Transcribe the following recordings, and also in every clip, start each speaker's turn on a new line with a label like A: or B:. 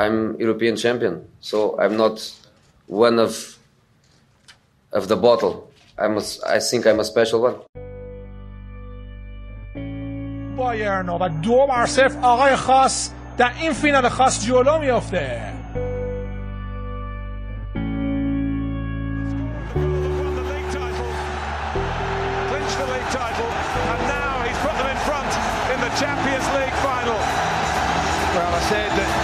A: I'm European champion, so I'm not one of of the bottle. I'm a, I think I'm a special one.
B: بایرن و دو بر صفر آقای خاص در این فینال خاص جلو میافته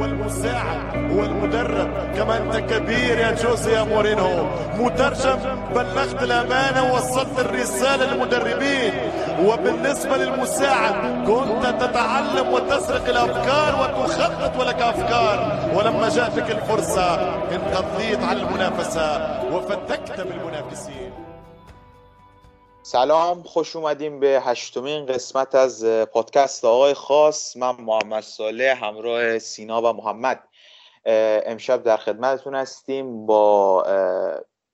C: والمساعد والمدرب كما أنت كبير يا جوزي يا مورينو. مترجم بلغت الأمانة ووصلت الرسالة للمدربين. وبالنسبة للمساعد كنت تتعلم وتسرق الأفكار وتخطط ولك أفكار. ولما جاءتك الفرصة انقضيت على المنافسة وفتكت بالمنافسين.
D: سلام خوش اومدیم به هشتمین قسمت از پادکست آقای خاص. من محمد صالح همراه سینا و محمد. امشب در خدمتتون هستیم با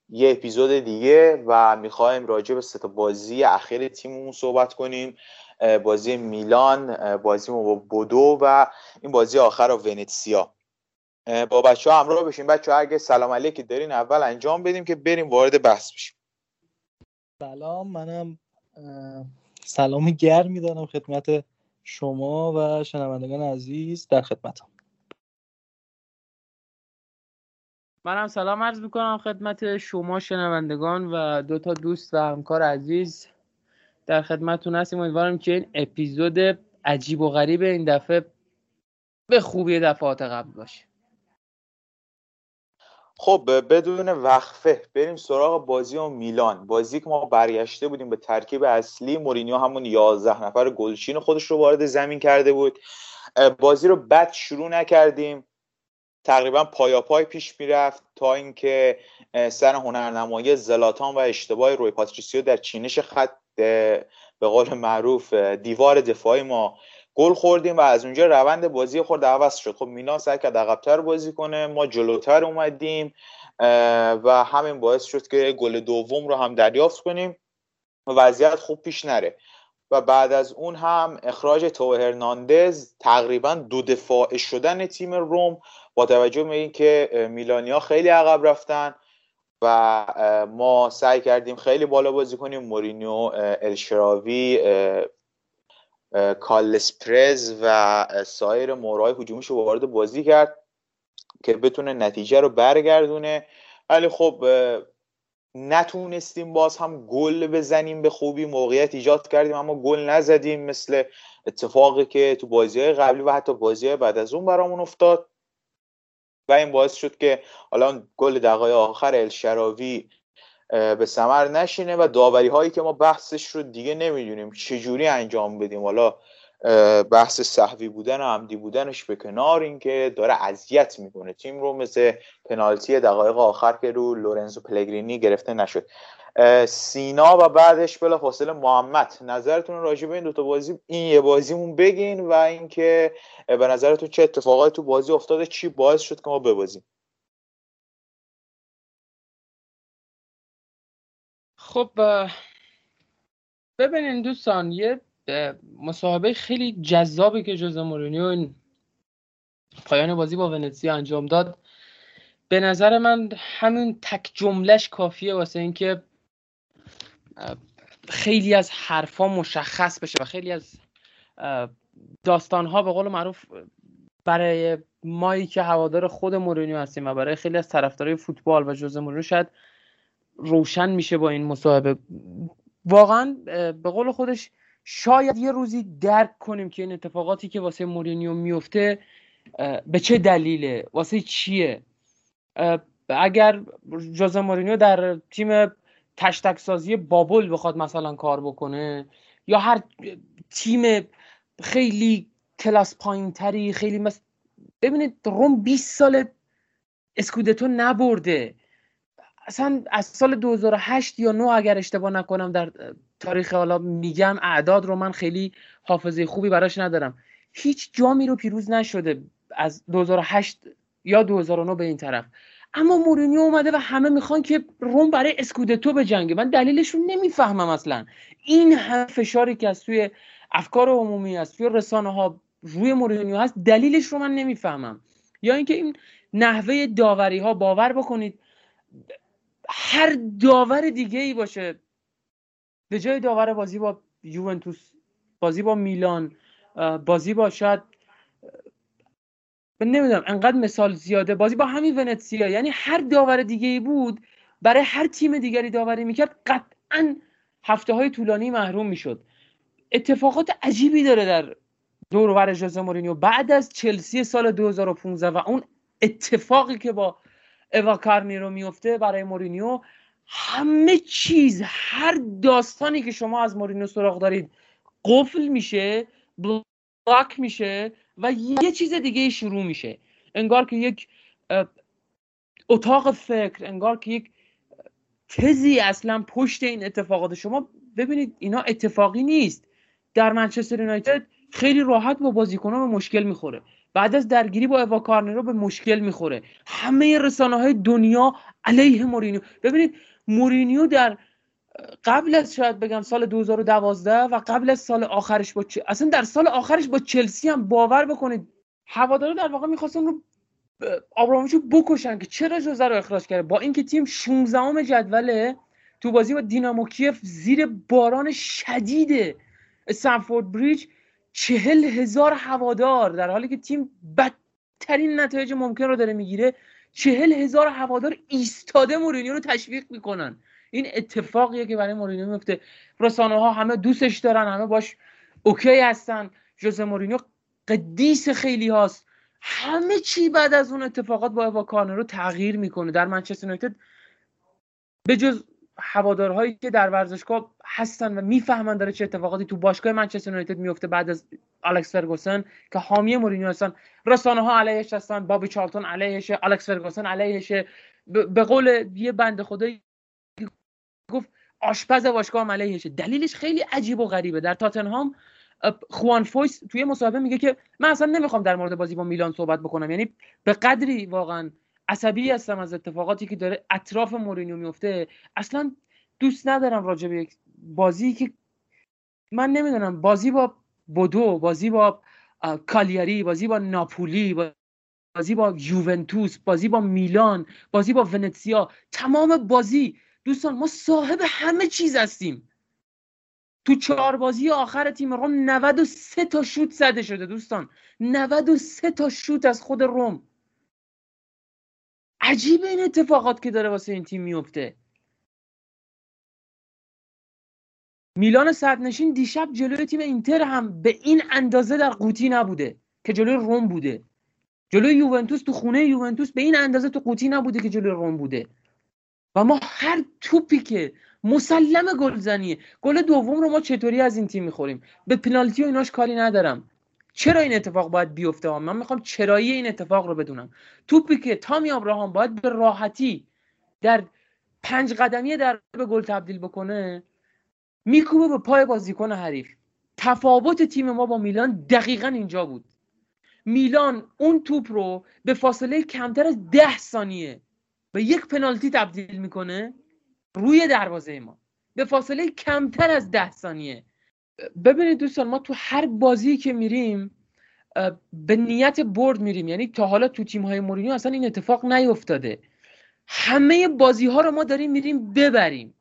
D: یه اپیزود دیگه و می‌خوایم راجع به ستا بازی اخیر تیممون صحبت کنیم. بازی میلان بازی با بودو و این بازی آخر و ونتسیا با بچه ها همراه بشیم بچه ها اگه سلام علیکی دارین اول انجام بدیم که بریم وارد بحث بشیم.
E: سلام منم سلام گرم می‌دانم خدمت شما و شنوندگان عزیز در خدمتم
F: منم سلام عرض می‌کنم خدمت شما شنوندگان و دو تا دوست و همکار عزیز در خدمتتون هستیم. امیدوارم که این اپیزود عجیب و غریب این دفعه به خوبی دفعات قبل باشه.
D: خب بدون وقفه بریم سراغ بازی و میلان. بازی که ما برگشته بودیم به ترکیب اصلی مورینیو همون 11 نفر گلچین خودش رو وارد زمین کرده بود. بازی رو بد شروع نکردیم. تقریبا پایا پای پیش می‌رفت تا اینکه سر هنرنمایی زلاتان و اشتباه روی پاتریسیو در چینش خط به قول معروف دیوار دفاعی ما گل خوردیم و از اونجا روند بازی خورد عوض شد. خب میلان سعی کرد عقبتر بازی کنه ما جلوتر اومدیم و همین باعث شد که گل دوم رو هم دریافت کنیم. و وضعیت خوب پیش نره. و بعد از اون هم اخراج تو هرناندز تقریبا دو دفاع شدن تیم روم با توجه به اینکه میلانیا خیلی عقب رفتن و ما سعی کردیم خیلی بالا بازی کنیم. مورینیو الشراوی کالس پرز و سایر مورای هجومیش رو وارد بازی کرد که بتونه نتیجه رو برگردونه. ولی خب نتونستیم باز هم گل بزنیم به خوبی. موقعیت ایجاد کردیم اما گل نزدیم مثل اتفاقی که تو بازی قبلی و حتی بازی بعد از اون برامون افتاد. و این باعث شد که حالا گل دقایق آخر الشراوی به ثمر نشینه و داوری هایی که ما بحثش رو دیگه نمی‌دونیم چجوری انجام بدیم. حالا بحث صحوی بودن و عمدی بودنش به کنار اینکه داره اذیت می‌کنه. تیم رو مثل پنالتی دقایق آخر که رو لورنزو پلگرینی گرفته نشد. سینا و بعدش بلا فاصله محمد. نظرتون راجع به این دوتا بازی این یه بازیمون بگین و اینکه به نظرتون چه اتفاقاتی تو بازی افتاده چی باعث شد که ما ببازیم؟
F: خب ببینین دوستان یه مصاحبه خیلی جذابی که جوز مورینیو این پایان بازی با ونتسیا انجام داد. به نظر من همین تک جملهش کافیه واسه اینکه خیلی از حرفا مشخص بشه و خیلی از داستانها به قول معروف برای مایی که هوادار خود مورینیو هستیم و برای خیلی از طرفدارای فوتبال و جوز مورینیو شاید روشن میشه با این مصاحبه. واقعا به قول خودش شاید یه روزی درک کنیم که این اتفاقاتی که واسه مورینیو میفته به چه دلیله؟ واسه چیه؟ اگر جوز مورینیو در تیم تشتک سازی بابل بخواد مثلا کار بکنه یا هر تیم خیلی کلاس پایین تری خیلی مثل ببینید روم 20 سال اسکودتو نبرده. اصلا از سال 2008 یا 9 اگر اشتباه نکنم در تاریخ حالا میگم اعداد رو من خیلی حافظه خوبی براش ندارم. هیچ جامی رو پیروز نشده از 2008 یا 2009 به این طرف. اما مورینیو اومده و همه می‌خوان که روم برای اسکودتو به جنگه. من دلیلش رو نمی‌فهمم اصلا. این هم فشاری که از توی افکار عمومی از توی رسانه ها روی مورینیو هست دلیلش رو من نمی‌فهمم. یا اینکه این نحوه داوری ها باور بکنید. هر داور دیگه ای باشه. به جای داور بازی با یوونتوس بازی با میلان بازی با شاید نمی‌دونم انقدر مثال زیاده. بازی با همین ونتسیا یعنی هر داور دیگه ای بود برای هر تیم دیگری داوری می‌کرد قطعا هفته های طولانی محروم می‌شد. اتفاقات عجیبی داره در دور ور ژوزه مورینیو. بعد از چلسی سال 2015 و اون اتفاقی که با اوا کارنی رو میفته برای مورینیو. همه چیز هر داستانی که شما از مورینیو سراغ دارید قفل میشه بلاک میشه و یه چیز دیگه شروع میشه. انگار که یک اتاق فکر انگار که یک تزی اصلا پشت این اتفاقات. شما ببینید اینا اتفاقی نیست. در منچستر یونایتد خیلی راحت با بازیکنان به مشکل می‌خوره. بعد از درگیری با اوا کارنرو به مشکل می‌خوره. همه رسانه های دنیا علیه مورینیو. ببینید مورینیو در قبل از شاید بگم سال 2012 و قبل از سال آخرش با چ... اصلا در سال آخرش با چلسی هم باور بکنید. هوادارا در واقع می‌خواستن رو آبراموویچ بکشن که چرا جوزه رو اخراج کرده. با اینکه تیم 16 جدوله تو بازی با دینامو کیف زیر باران شدید استنفورد بریج چهل هزار هوادار در حالی که تیم بدترین نتایج ممکن رو داره می‌گیره چهل هزار هوادار ایستاده مورینیو رو تشویق می‌کنن. این اتفاقیه که برای مورینیو میفته. رسانه ها همه دوستش دارن همه باش OK هستن. ژوزه مورینیو قدیس خیلی هاست. همه چی بعد از اون اتفاقات با اوا رو تغییر می‌کنه. در منچستر یونایتد به جز هوادارهایی که در ورزشگاه هستن و می‌فهمن داره چه اتفاقاتی تو باشگاه منچستر یونایتد میفته بعد از الکس فرگوسن که حامی مورینیو هستن. رسانه ها علیهش هستن بابی چارلتون علیهشه الکس فرگوسن علیهشه. به قول یه بنده خدایی گفت آشپز باشگاه علیهشه. دلیلش خیلی عجیب و غریبه. در تاتنهام خوان فویس توی مصاحبه میگه که من اصلا نمی‌خوام در مورد بازی با میلان صحبت بکنم. یعنی به قدری واقعا عصبی هستم از اتفاقاتی که داره اطراف مورینیو میفته. اصلا دوست ندارم راجع به یک بازی که من نمی‌دونم بازی با بودو بازی با کالیاری بازی با ناپولی بازی با یوونتوس بازی با میلان بازی با ونتسیا تمام بازی. دوستان ما صاحب همه چیز هستیم. تو چهار بازی آخر تیم روم 93 تا شوت زده شده دوستان. 93 تا شوت از خود روم عجیب این اتفاقات که داره واسه این تیم میفته. میلان صدرنشین دیشب جلوی تیم اینتر هم به این اندازه در قوطی نبوده که جلوی روم بوده. جلوی یوونتوس تو خونه یوونتوس به این اندازه تو قوطی نبوده که جلوی روم بوده. و ما هر توپی که مسلم گلزنیه گل دوم رو ما چطوری از این تیم می‌خوریم؟ به پنالتی و ایناش کاری ندارم. چرا این اتفاق باید بیفته؟ من می‌خوام چرایی این اتفاق رو بدونم. توپی که تامی ابراهام باید به راحتی در پنج قدمی در به گل تبدیل بکنه میکوبه به پای بازیکن حریف. تفاوت تیم ما با میلان دقیقا اینجا بود. میلان اون توپ رو به فاصله کمتر از ده ثانیه به یک پنالتی تبدیل می‌کنه روی دروازه ما. به فاصله کمتر از ده ثانیه. ببینید دوستان ما تو هر بازی که میریم به نیت برد میریم. یعنی تا حالا تو تیم های مورینیو اصلا این اتفاق نیفتاده همه بازی ها رو ما داریم میریم ببریم.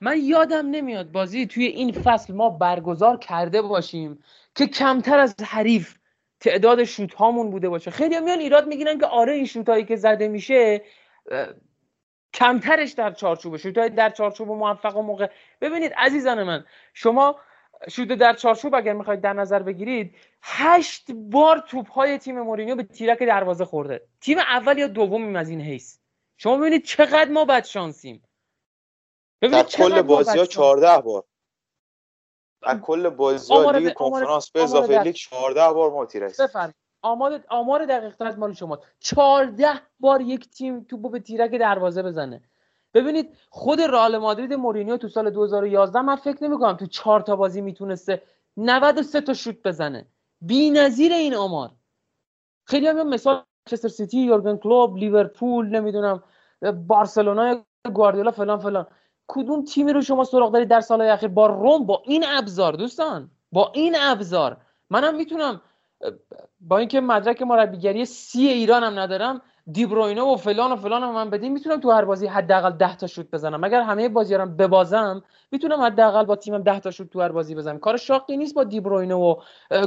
F: من یادم نمیاد بازی توی این فصل ما برگزار کرده باشیم که کمتر از حریف تعداد شوت هامون بوده باشه. خیلی میان ایراد می‌گیرن که آره این شوت هایی که زده میشه کمترش در چارچوبه شوت های در چارچوب موفق و موقع. ببینید عزیزان من شما شوت در چارچوب اگر می‌خواید در نظر بگیرید هشت بار توپ های تیم مورینیو به تیرک دروازه خورده. تیم اول یا دومیم از این حیث. شما ببینید چقدر ما بد شانسیم.
D: در کل بازی ها 14 بار. در کل بازی ها لیگ کنفرانس به اضافه لیگ 14 بار ما تیر
F: آمار آمار دقیق تر مال شما 14 بار یک تیم توپو به تیرک دروازه بزنه. ببینید خود رئال مادرید مورینیو تو سال 2011 من فکر نمی کنم تو 4 تا بازی می‌تونسته 93 تا شوت بزنه. بی‌نظیر این آمار. خیلی هم مثال منچستر سیتی یورگن کلوب لیورپول نمی‌دونم بارسلونا گواردیولا فلان فلان. کدوم تیمی رو شما سراغ دارید در سالهای اخیر؟ با روم با این ابزار دوستان. با این ابزار. منم می‌تونم با اینکه مدرک مربیگری سی ایران هم ندارم دیبروینه و فلان و فلان هم من بدیم می‌تونم تو هر بازی حداقل 10 تا شوت بزنم. اگر همه بازی رو ببازم می‌تونم حداقل با تیمم 10 تا شوت تو هر بازی بزنم. کار شاقی نیست با دیبروینه و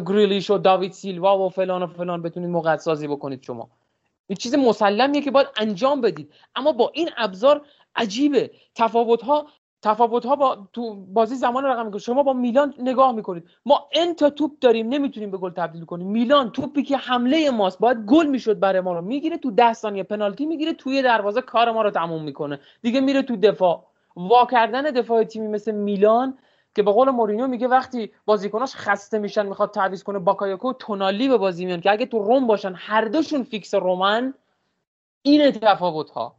F: گریلیش و داوید سیلوا و فلان و فلان بتونید موقع سازی بکنید شما. این چیز مسلمیه که باید انجام بدید. اما با این ابزار عجیبه. تفاوت ها تفاوت ها با تو بازی زمان رقم می‌کنه شما با میلان نگاه می‌کنید. ما انتا توپ داریم نمی‌تونیم به گل تبدیل کنیم. میلان توپی که حمله ماست باید گل می‌شد برای ما رو. می‌گیره تو ده ثانیه پنالتی می‌گیره توی دروازه کار ما رو تموم می‌کنه. دیگه میره تو دفاع. وا کردن دفاع تیمی مثل میلان که به قول مورینیو میگه وقتی بازیکناش خسته میشن می‌خواد تعویض کنه باکایوکو تونالی به بازی میان که اگه تو روم باشن هر دوشون فیکس رومن این تفاوت ها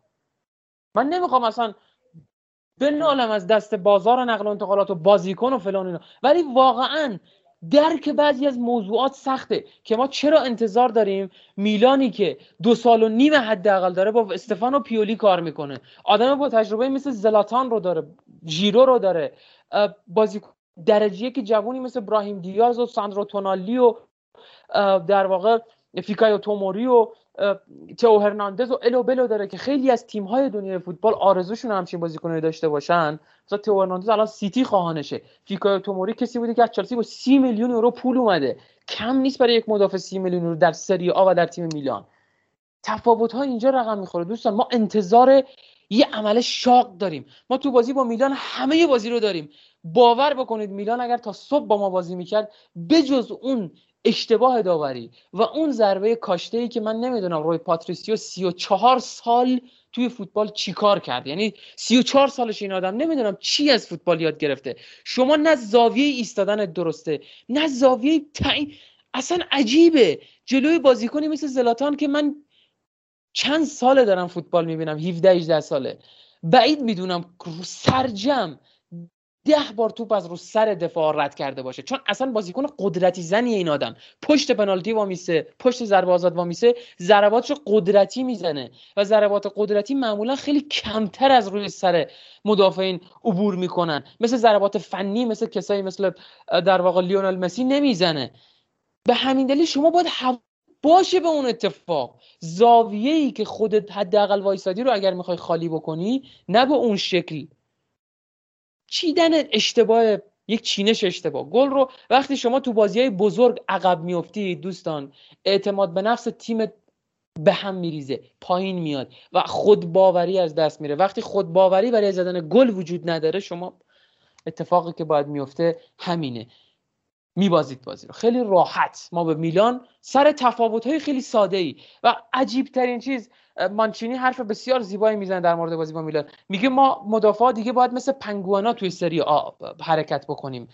F: من نمی‌خوام اصلا بنالم از دست بازار نقل و انتقالات و بازیکن و فلان اینا. ولی واقعا درک بعضی از موضوعات سخته که ما چرا انتظار داریم میلانی که دو سال و نیم حداقل داره با استفانو پیولی کار می‌کنه. آدم با تجربه مثل زلاتان رو داره ژیرو رو داره. بازی درجیه که جوونی مثل ابراهیم دیاز و ساندرو تونالی و در واقع فیکایو توموری و تو هرناندز و الو بلو داره که خیلی از تیم های دنیای فوتبال آرزوشون همچین بازیکنایی داشته باشن. مثلا تو هرناندز الان سیتی خواهانشه. فیکایو توموری کسی بوده که از چلسی با سی میلیون یورو پول اومده. کم نیست برای یک مدافع سی میلیون یورو در سری آ و در تیم میلان. تفاوت ها اینجا رقم می‌خوره. دوستان ما انتظار یه عمل شاق داریم. ما تو بازی با میلان همه بازی رو داریم. باور بکنید میلان اگر تا صبح با ما بازی می‌کرد بجز اون اشتباه داوری. و اون ضربه کاشته ای که من نمی‌دونم روی پاتریسیو 34 سال توی فوتبال چیکار کرد. یعنی 34 سالش این آدم نمی‌دونم چی از فوتبال یاد گرفته. شما نه زاویه ایستادن درسته نه زاویه تعیین اصلا عجیبه. جلوی بازیکنی مثل زلاتان که من چند ساله دارم فوتبال می‌بینم 17 18 ساله. بعید می‌دونم سرجم ده بار توپ از رو سر دفاع رد کرده باشه. چون اصلا بازیکن قدرتی زنی این آدم. پشت پنالتی وامیسه پشت ضربه آزاد وامیسه ضرباتش قدرتی می‌زنه. و ضربات قدرتی معمولا خیلی کمتر از روی سر مدافعین عبور می‌کنن. مثل ضربات فنی مثل کسایی مثل در واقع لیونل مسی نمی‌زنه. به همین دلیل شما باید باشه به اون اتفاق. زاویه ای که خودت حداقل وایسادی رو اگر می‌خوای خالی بکنی نه به اون شکل. چیدن اشتباه یک چینش اشتباه. گل رو وقتی شما تو بازی های بزرگ عقب میفتی دوستان اعتماد به نفس تیم به هم میریزه پایین میاد و خود باوری از دست میره. وقتی خود باوری برای زدن گل وجود نداره شما اتفاقی که باید میفته همینه. میبازید بازی رو. خیلی راحت. ما به میلان سر تفاوت های خیلی ساده ای و عجیب ترین چیز مانچینی حرف بسیار زیبایی می‌زنه در مورد بازی با میلان. میگه ما مدافع دیگه باید مثل پنگوانا توی سری آ حرکت بکنیم.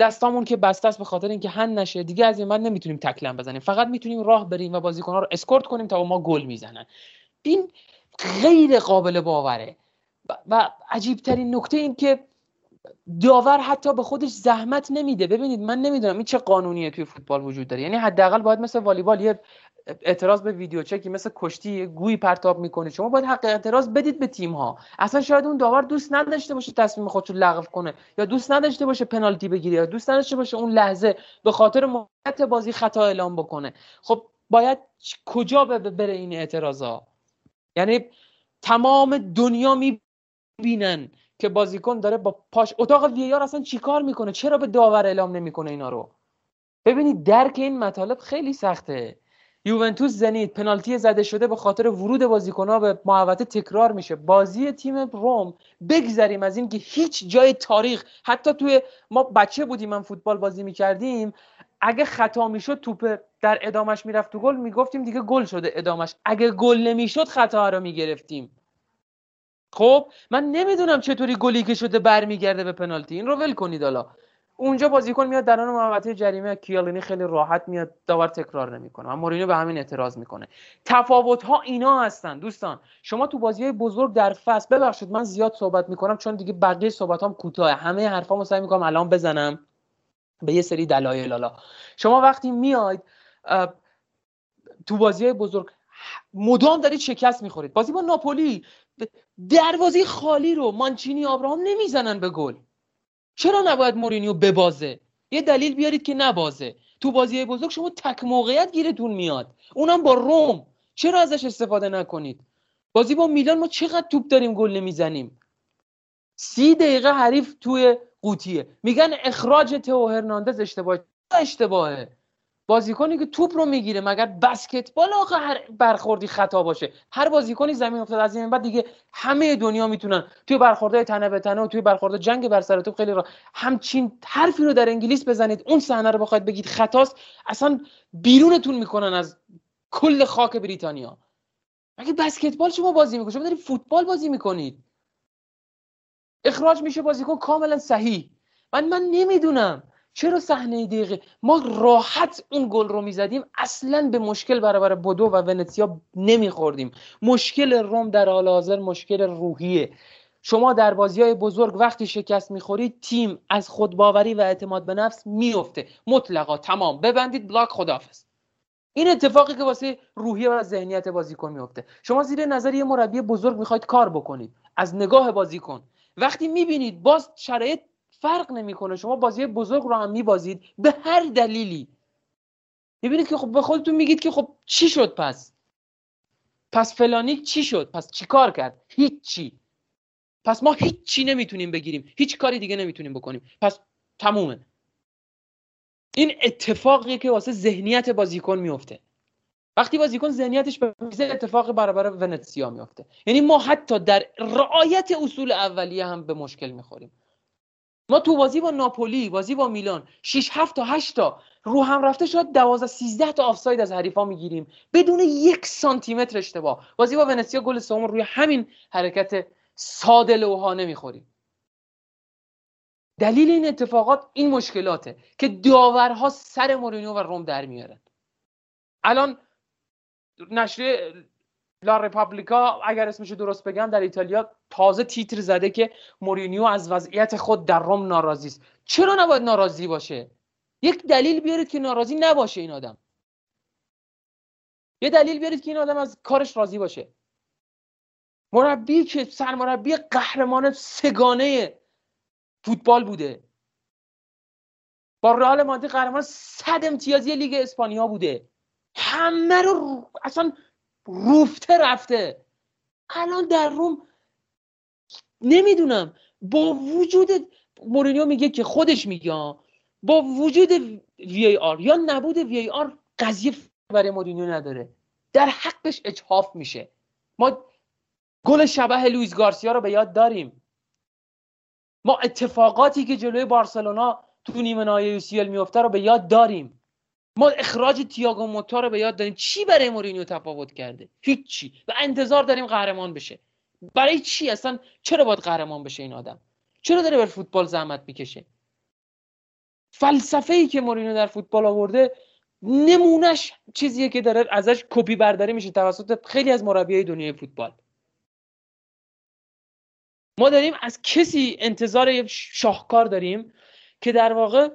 F: دستامون که بسته است به خاطر اینکه هن نشه. دیگه از این من نمی‌تونیم تکلم بزنیم. فقط می‌تونیم راه بریم و بازیکنها رو اسکورت کنیم تا ما گل می‌زنن. این غیر قابل باوره. و عجیب ترین نکته این که داور حتی به خودش زحمت نمیده. ببینید من نمی‌دونم این چه قانونیه توی فوتبال وجود داره. یعنی حداقل باید مثل والیبال یه اعتراض به ویدیو چکی مثل کشتی گوی پرتاب می‌کنه. شما باید حق اعتراض بدید به تیم ها اصلا شاید اون داور دوست نداشته باشه تصمیم خودش رو لغو کنه یا دوست نداشته باشه پنالتی بگیره یا دوست نداشته باشه اون لحظه به خاطر مدت بازی خطا اعلام بکنه. خب باید کجا بره این اعتراضا یعنی تمام دنیا می‌بینن. که بازیکن داره با پاش اتاق وی اصلا چیکار می‌کنه؟ چرا به داور اعلام نمی‌کنه اینا رو؟ ببینید درک این مطالب خیلی سخته. یوونتوس زنید پنالتی زده شده به خاطر ورود بازیکنها به محوطه تکرار میشه. بازی تیم روم بگذریم از اینکه هیچ جای تاریخ حتی توی ما بچه بودیم من فوتبال بازی می‌کردیم اگه خطا می‌شد توپ در ادامش می‌رفت تو گل می‌گفتیم دیگه گل شده ادامش اگه گل نمی‌شد خطا رو می‌گرفتیم. خب من نمی‌دونم چطوری گلی که شده برمیگرده به پنالتی. این رو ول کنید حالا. اونجا بازیکن میاد در آن محوطه جریمه. کیالینی خیلی راحت میاد داور تکرار نمی‌کنه و مورینیو به همین اعتراض می‌کنه. تفاوت ها اینا هستن دوستان. شما تو بازی های بزرگ در فصل ببخشید من زیاد صحبت می‌کنم چون دیگه بقیه صحبت هم کوتاه همه حرفامو سعی می‌کنم الان بزنم به یه سری دلایل حالا. شما وقتی میاید تو بازی های بزرگ مدام دارید شکست می‌خورید. بازی با ناپولی دروازه خالی رو مانچینی آبراهام نمی‌زنن به گل. چرا نباید مورینیو ببازه؟ یه دلیل بیارید که نبازه. تو بازی بزرگ شما تک موقعیت گیرتون میاد. اونم با روم. چرا ازش استفاده نکنید؟ بازی با میلان ما چقدر توپ داریم گل نمی‌زنیم؟ سی دقیقه حریف توی قوطیه. میگن اخراج تو هرناندز اشتباه. اشتباهه؟ بازیکنی که توپ رو می‌گیره مگر بسکتبال آخه هر برخوردی خطا باشه. هر بازیکنی زمین افتاد از این بعد دیگه همه دنیا می‌تونن. توی برخورده تنه به تنه و توی برخورده جنگ بر سر توپ خیلی را همچین حرفی رو در انگلیس بزنید. اون صحنه رو بخواید بگید خطاست. اصلا بیرونتون می‌کنن از کل خاک بریتانیا. مگه بسکتبال شما بازی می‌کنید؟ شما دارید فوتبال بازی می‌کنید. اخراج میشه بازیکن کاملا صحیح. من من نمی‌دونم. چرا صحنه دقیقه؟ ما راحت اون گل رو می‌زدیم اصلا به مشکل برابر بودو و ونتسیا نمیخوردیم. مشکل روم در حال حاضر مشکل روحیه. شما در بازی های بزرگ وقتی شکست می‌خورید تیم از خودباوری و اعتماد به نفس میفته مطلقا. تمام. ببندید بلاک خدافظ این اتفاقی که واسه روحیه و ذهنیت بازیکن میفته شما زیر نظر یه مربی بزرگ می‌خواید کار بکنید. از نگاه بازیکن. وقتی می‌بینید باز شرایط فرق نمی‌کنه. شما بازی بزرگ رو هم میبازید به هر دلیلی. می‌بینید که خب به خودتون میگید که خب چی شد پس؟ پس فلانی چی شد؟ پس چی کار کرد؟ هیچی. پس ما هیچی نمی‌تونیم بگیریم. هیچ کاری دیگه نمی‌تونیم بکنیم. پس تمومه. این اتفاقی که واسه ذهنیت بازیکن میفته وقتی بازیکن ذهنیتش به اتفاق برابر ونتسیا میفته یعنی ما حتی در رعایت اصول اولیه هم به مشکل می‌خوریم. ما تو بازی با ناپولی بازی با میلان 6 7 تا 8 تا رو هم رفته شاید 12 13 تا آفساید از حریفا می‌گیریم. بدون یک سانتی متر اشتباه. بازی با ونسیا گل سوم روی همین حرکت ساده لوحانه می‌خوریم. دلیل این اتفاقات این مشکلاته که داورها سر مورینیو و روم در میارن. الان نشریه لا رپابلیکا اگر اسمش درست بگم در ایتالیا تازه تیتر زده که مورینیو از وضعیت خود در روم ناراضی است. چرا نباید ناراضی باشه؟ یک دلیل بیارید که ناراضی نباشه این آدم. یه دلیل بیارید که این آدم از کارش راضی باشه. مربی که سرمربی قهرمان سگانه فوتبال بوده. با رئال مادرید قهرمان صد امتیازی لیگ اسپانیا بوده. همه رو اصلا روفته رفته. الان در روم نمی‌دونم. با وجود مورینیو میگه که خودش میگه با وجود VAR یا نبود VAR قضیه برای مورینیو نداره. در حقش اجحاف میشه. ما گل شبه لوئیس گارسیا رو به یاد داریم. ما اتفاقاتی که جلوی بارسلونا تو نیمه نهایی یو میفته رو به یاد داریم. ما اخراج تییاگو موتا رو به یاد داریم. چی برای مورینیو تفاوت کرده؟ هیچی. و انتظار داریم قهرمان بشه. برای چی اصلا؟ چرا باید قهرمان بشه این آدم؟ چرا داره بر فوتبال زحمت می‌کشه؟ فلسفه ای که مورینیو در فوتبال آورده نمونش چیزیه که داره ازش کپی برداری میشه توسط خیلی از مربیای دنیای فوتبال. ما داریم از کسی انتظار شاهکار داریم که در واقع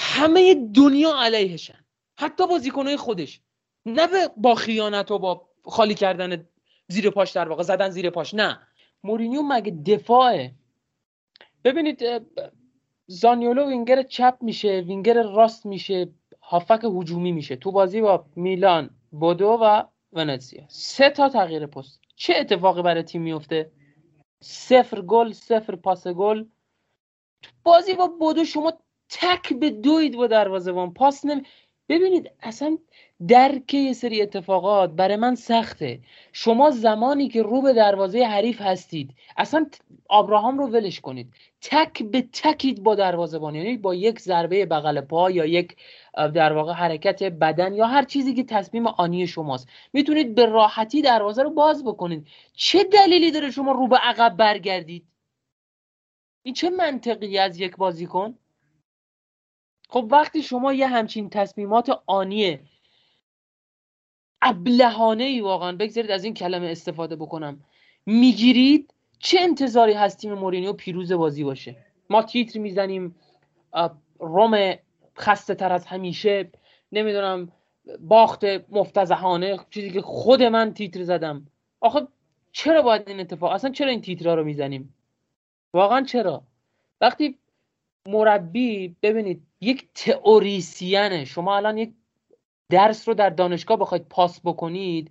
F: همه دنیا علیهشن. حتی بازیکنهای خودش. نه با خیانت و با خالی کردن زیر پاش در واقع زدن زیر پاش. نه. مورینیو مگه دفاعه. ببینید زانیولو وینگر چپ میشه وینگر راست میشه هافک هجومی میشه. تو بازی با میلان بودو و ونتسیا سه تا تغییر پست. چه اتفاقی برای تیم میفته؟ صفر گل صفر پاس گل. تو بازی با بودو شما تک به دوید با دروازه‌بان. پاس نمی ببینید اصلا درک یه سری اتفاقات برای من سخته. شما زمانی که رو به دروازه حریف هستید اصلا آبراهام رو ولش کنید. تک به تکید با دروازه‌بان. یعنی با یک ضربه بغل پا یا یک در واقع حرکت بدن یا هر چیزی که تصمیم آنی شماست. می‌تونید به راحتی دروازه رو باز بکنید. چه دلیلی داره شما رو به عقب برگردید؟ این چه منطقی از یک بازیکن؟ خب وقتی شما یه همچین تصمیمات آنیه ابلهانه ای واقعا بگذارید از این کلمه استفاده بکنم می‌گیرید چه انتظاری هست تیم مورینیو پیروز بازی باشه؟ ما تیتر می‌زنیم روم خسته تر از همیشه نمی‌دونم باخت مفتزهانه چیزی که خود من تیتر زدم. آخه چرا باید این اتفاق؟ اصلا چرا این تیترها رو می‌زنیم؟ واقعا چرا؟ وقتی مربی ببینید یک تئوریسینه. شما الان یک درس رو در دانشگاه بخواید پاس بکنید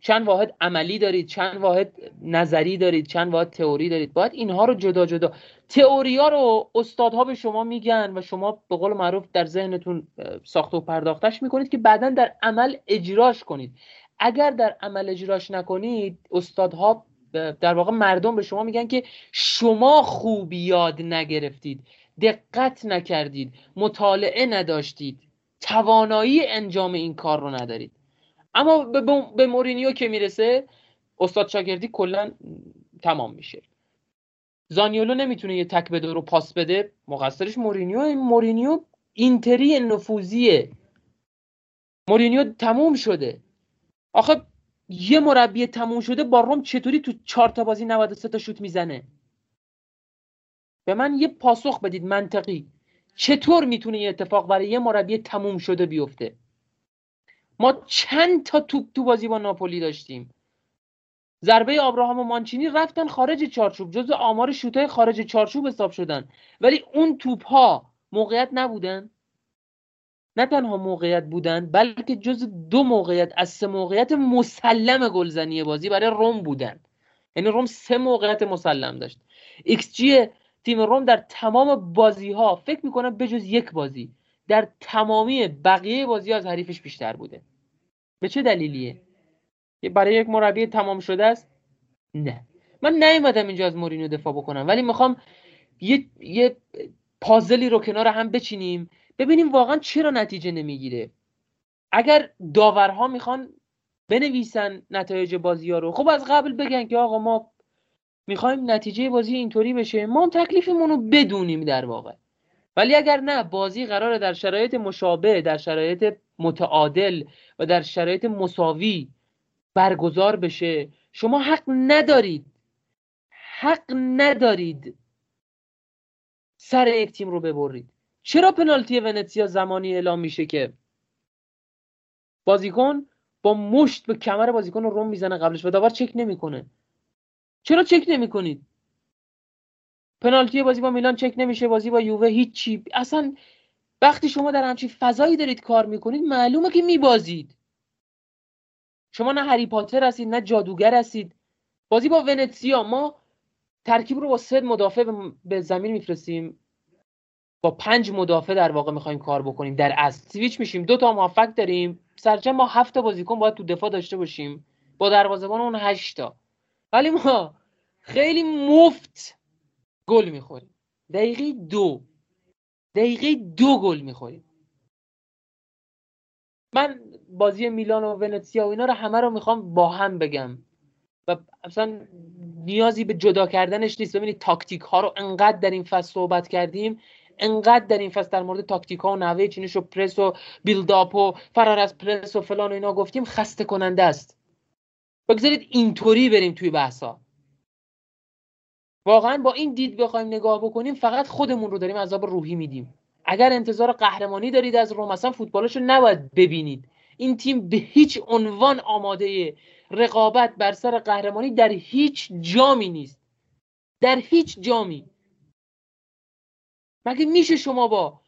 F: چند واحد عملی دارید چند واحد نظری دارید چند واحد تئوری دارید. باید اینها رو جدا جدا. تئوری ها رو استادها به شما میگن و شما به قول معروف در ذهنتون ساخت و پرداختش می‌کنید که بعدا در عمل اجراش کنید. اگر در عمل اجراش نکنید استادها در واقع مردم به شما میگن که شما خوب یاد نگرفتید. دقت نکردید مطالعه نداشتید توانایی انجام این کار رو ندارید. اما به مورینیو که می‌رسه استاد شاگردی کلا تمام میشه. زانیولو نمی‌تونه یه تک بده رو پاس بده مقصرش مورینیو مورینیو اینتری نفوذیه. مورینیو تموم شده. آخه یه مربی تموم شده با روم چطوری تو چهار تا بازی 93 تا شوت می‌زنه؟ به من یه پاسخ بدید منطقی. چطور می‌تونه یه اتفاق برای یه مربی تموم شده بیفته؟ ما چند تا توپ تو بازی با ناپولی داشتیم. ضربه آبراهام و مانچینی رفتن خارج چارچوب جز آمار شوتای خارج چارچوب حساب شدن. ولی اون توپ ها موقعیت نبودن. نه تنها موقعیت بودن بلکه جز دو موقعیت از سه موقعیت مسلم گلزنی بازی برای روم بودن. یعنی روم سه موقعیت مسلم داشت. ایکس جی تیم روم در تمام بازی ها فکر می‌کنم بجز یک بازی در تمامی بقیه بازی از حریفش بیشتر بوده. به چه دلیلیه؟ برای یک مربی تمام شده است؟ نه. من نیومدم اینجا از مورینیو دفاع بکنم ولی می‌خوام یه, یه پازلی رو کنار هم بچینیم ببینیم واقعا چرا نتیجه نمی‌گیره. اگر داورها می‌خوان بنویسن نتایج بازی ها رو. خب از قبل بگن که آقا ما می‌خوایم نتیجه بازی اینطوری بشه. ما هم تکلیفمون رو بدونیم در واقع. ولی اگر نه بازی قراره در شرایط مشابه در شرایط متعادل و در شرایط مساوی برگزار بشه. شما حق ندارید. حق ندارید سر یک تیم رو ببرید. چرا پنالتی ونتسیا زمانی اعلام میشه که بازیکن با مشت به کمر بازیکن رو روم می‌زنه؟ قبلش و داور چک نمی‌کنه. چرا چک نمی‌کنید؟ پنالتی بازی با میلان چک نمیشه بازی با یووه هیچی. اصلا وقتی شما در همچین فضایی دارید کار می‌کنید معلومه که میبازید. شما نه هری پاتر هستید نه جادوگر هستید. بازی با ونتسیا ما ترکیب رو با سه مدافع به زمین میفرستیم. با پنج مدافع در واقع می‌خوایم کار بکنیم. در از سویچ میشیم. دو تا موفق داریم. سرجم ما هفت بازیکن باید تو دفاع داشته باشیم. با دروازه‌بان اون هشتا ولی ما خیلی مفت گل می‌خوریم. دقیقه دو. دقیقه دو گل می‌خوریم. من بازی میلان و ونتسیا و اینا رو همه رو می‌خوام با هم بگم. و اصلا نیازی به جدا کردنش نیست. ببینید تاکتیک ها رو انقدر در این فصل صحبت کردیم انقدر در این فصل در مورد تاکتیک ها و نحوه چینش و پرس و بیلداپ و فرار از پرس و فلان و اینا گفتیم خسته کننده است. بگذارید اینطوری بریم توی بحثا واقعا با این دید بخوایم نگاه بکنیم فقط خودمون رو داریم عذاب روحی میدیم. اگر انتظار قهرمانی دارید از روم اصلا فوتبالش رو نباید ببینید. این تیم به هیچ عنوان آماده رقابت بر سر قهرمانی در هیچ جامی نیست. در هیچ جامی. مگه میشه شما با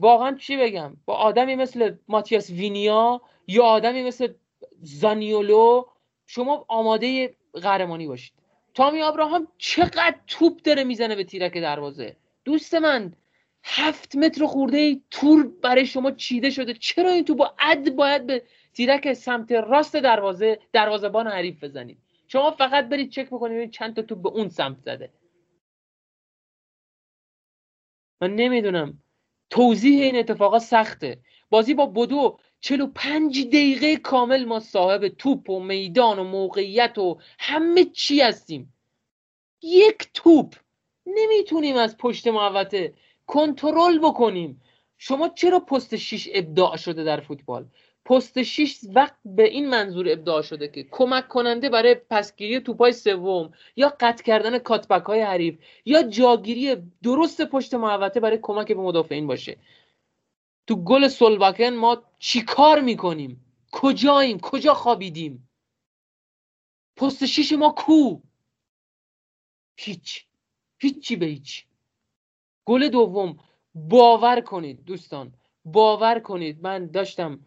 F: واقعا چی بگم؟ با آدمی مثل ماتیاس وینیا یا آدمی مثل زانیولو شما آماده قهرمانی باشید. تامی آبراهام چقدر توپ داره می‌زنه به تیرک دروازه. دوست من هفت متر خورده تور برای شما چیده شده. چرا این توپ با عد باید به تیرک سمت راست دروازه دروازه‌بان حریف بزنید؟ شما فقط برید چک بکنید چند تا توپ به اون سمت زده. من نمی‌دونم. توضیح این اتفاقا سخته. بازی با بدو 45 دقیقه کامل ما صاحب توپ و میدان و موقعیت و همه چی هستیم. یک توپ. نمی‌تونیم از پشت محوطه کنترل بکنیم. شما چرا پست 6 ابداع شده در فوتبال؟ پست 6 وقت به این منظور ابداع شده که کمک کننده برای پسگیری توپای سوم یا قطع کردن کاتبک های حریف یا جاگیری درست پشت محوطه برای کمک به مدافعین باشه. تو گل سولباکن ما چی کار می‌کنیم؟ کجاییم؟ کجا خوابیدیم؟ پست شیش ما کو؟ هیچ. هیچی به هیچ. گل دوم باور کنید دوستان باور کنید. من داشتم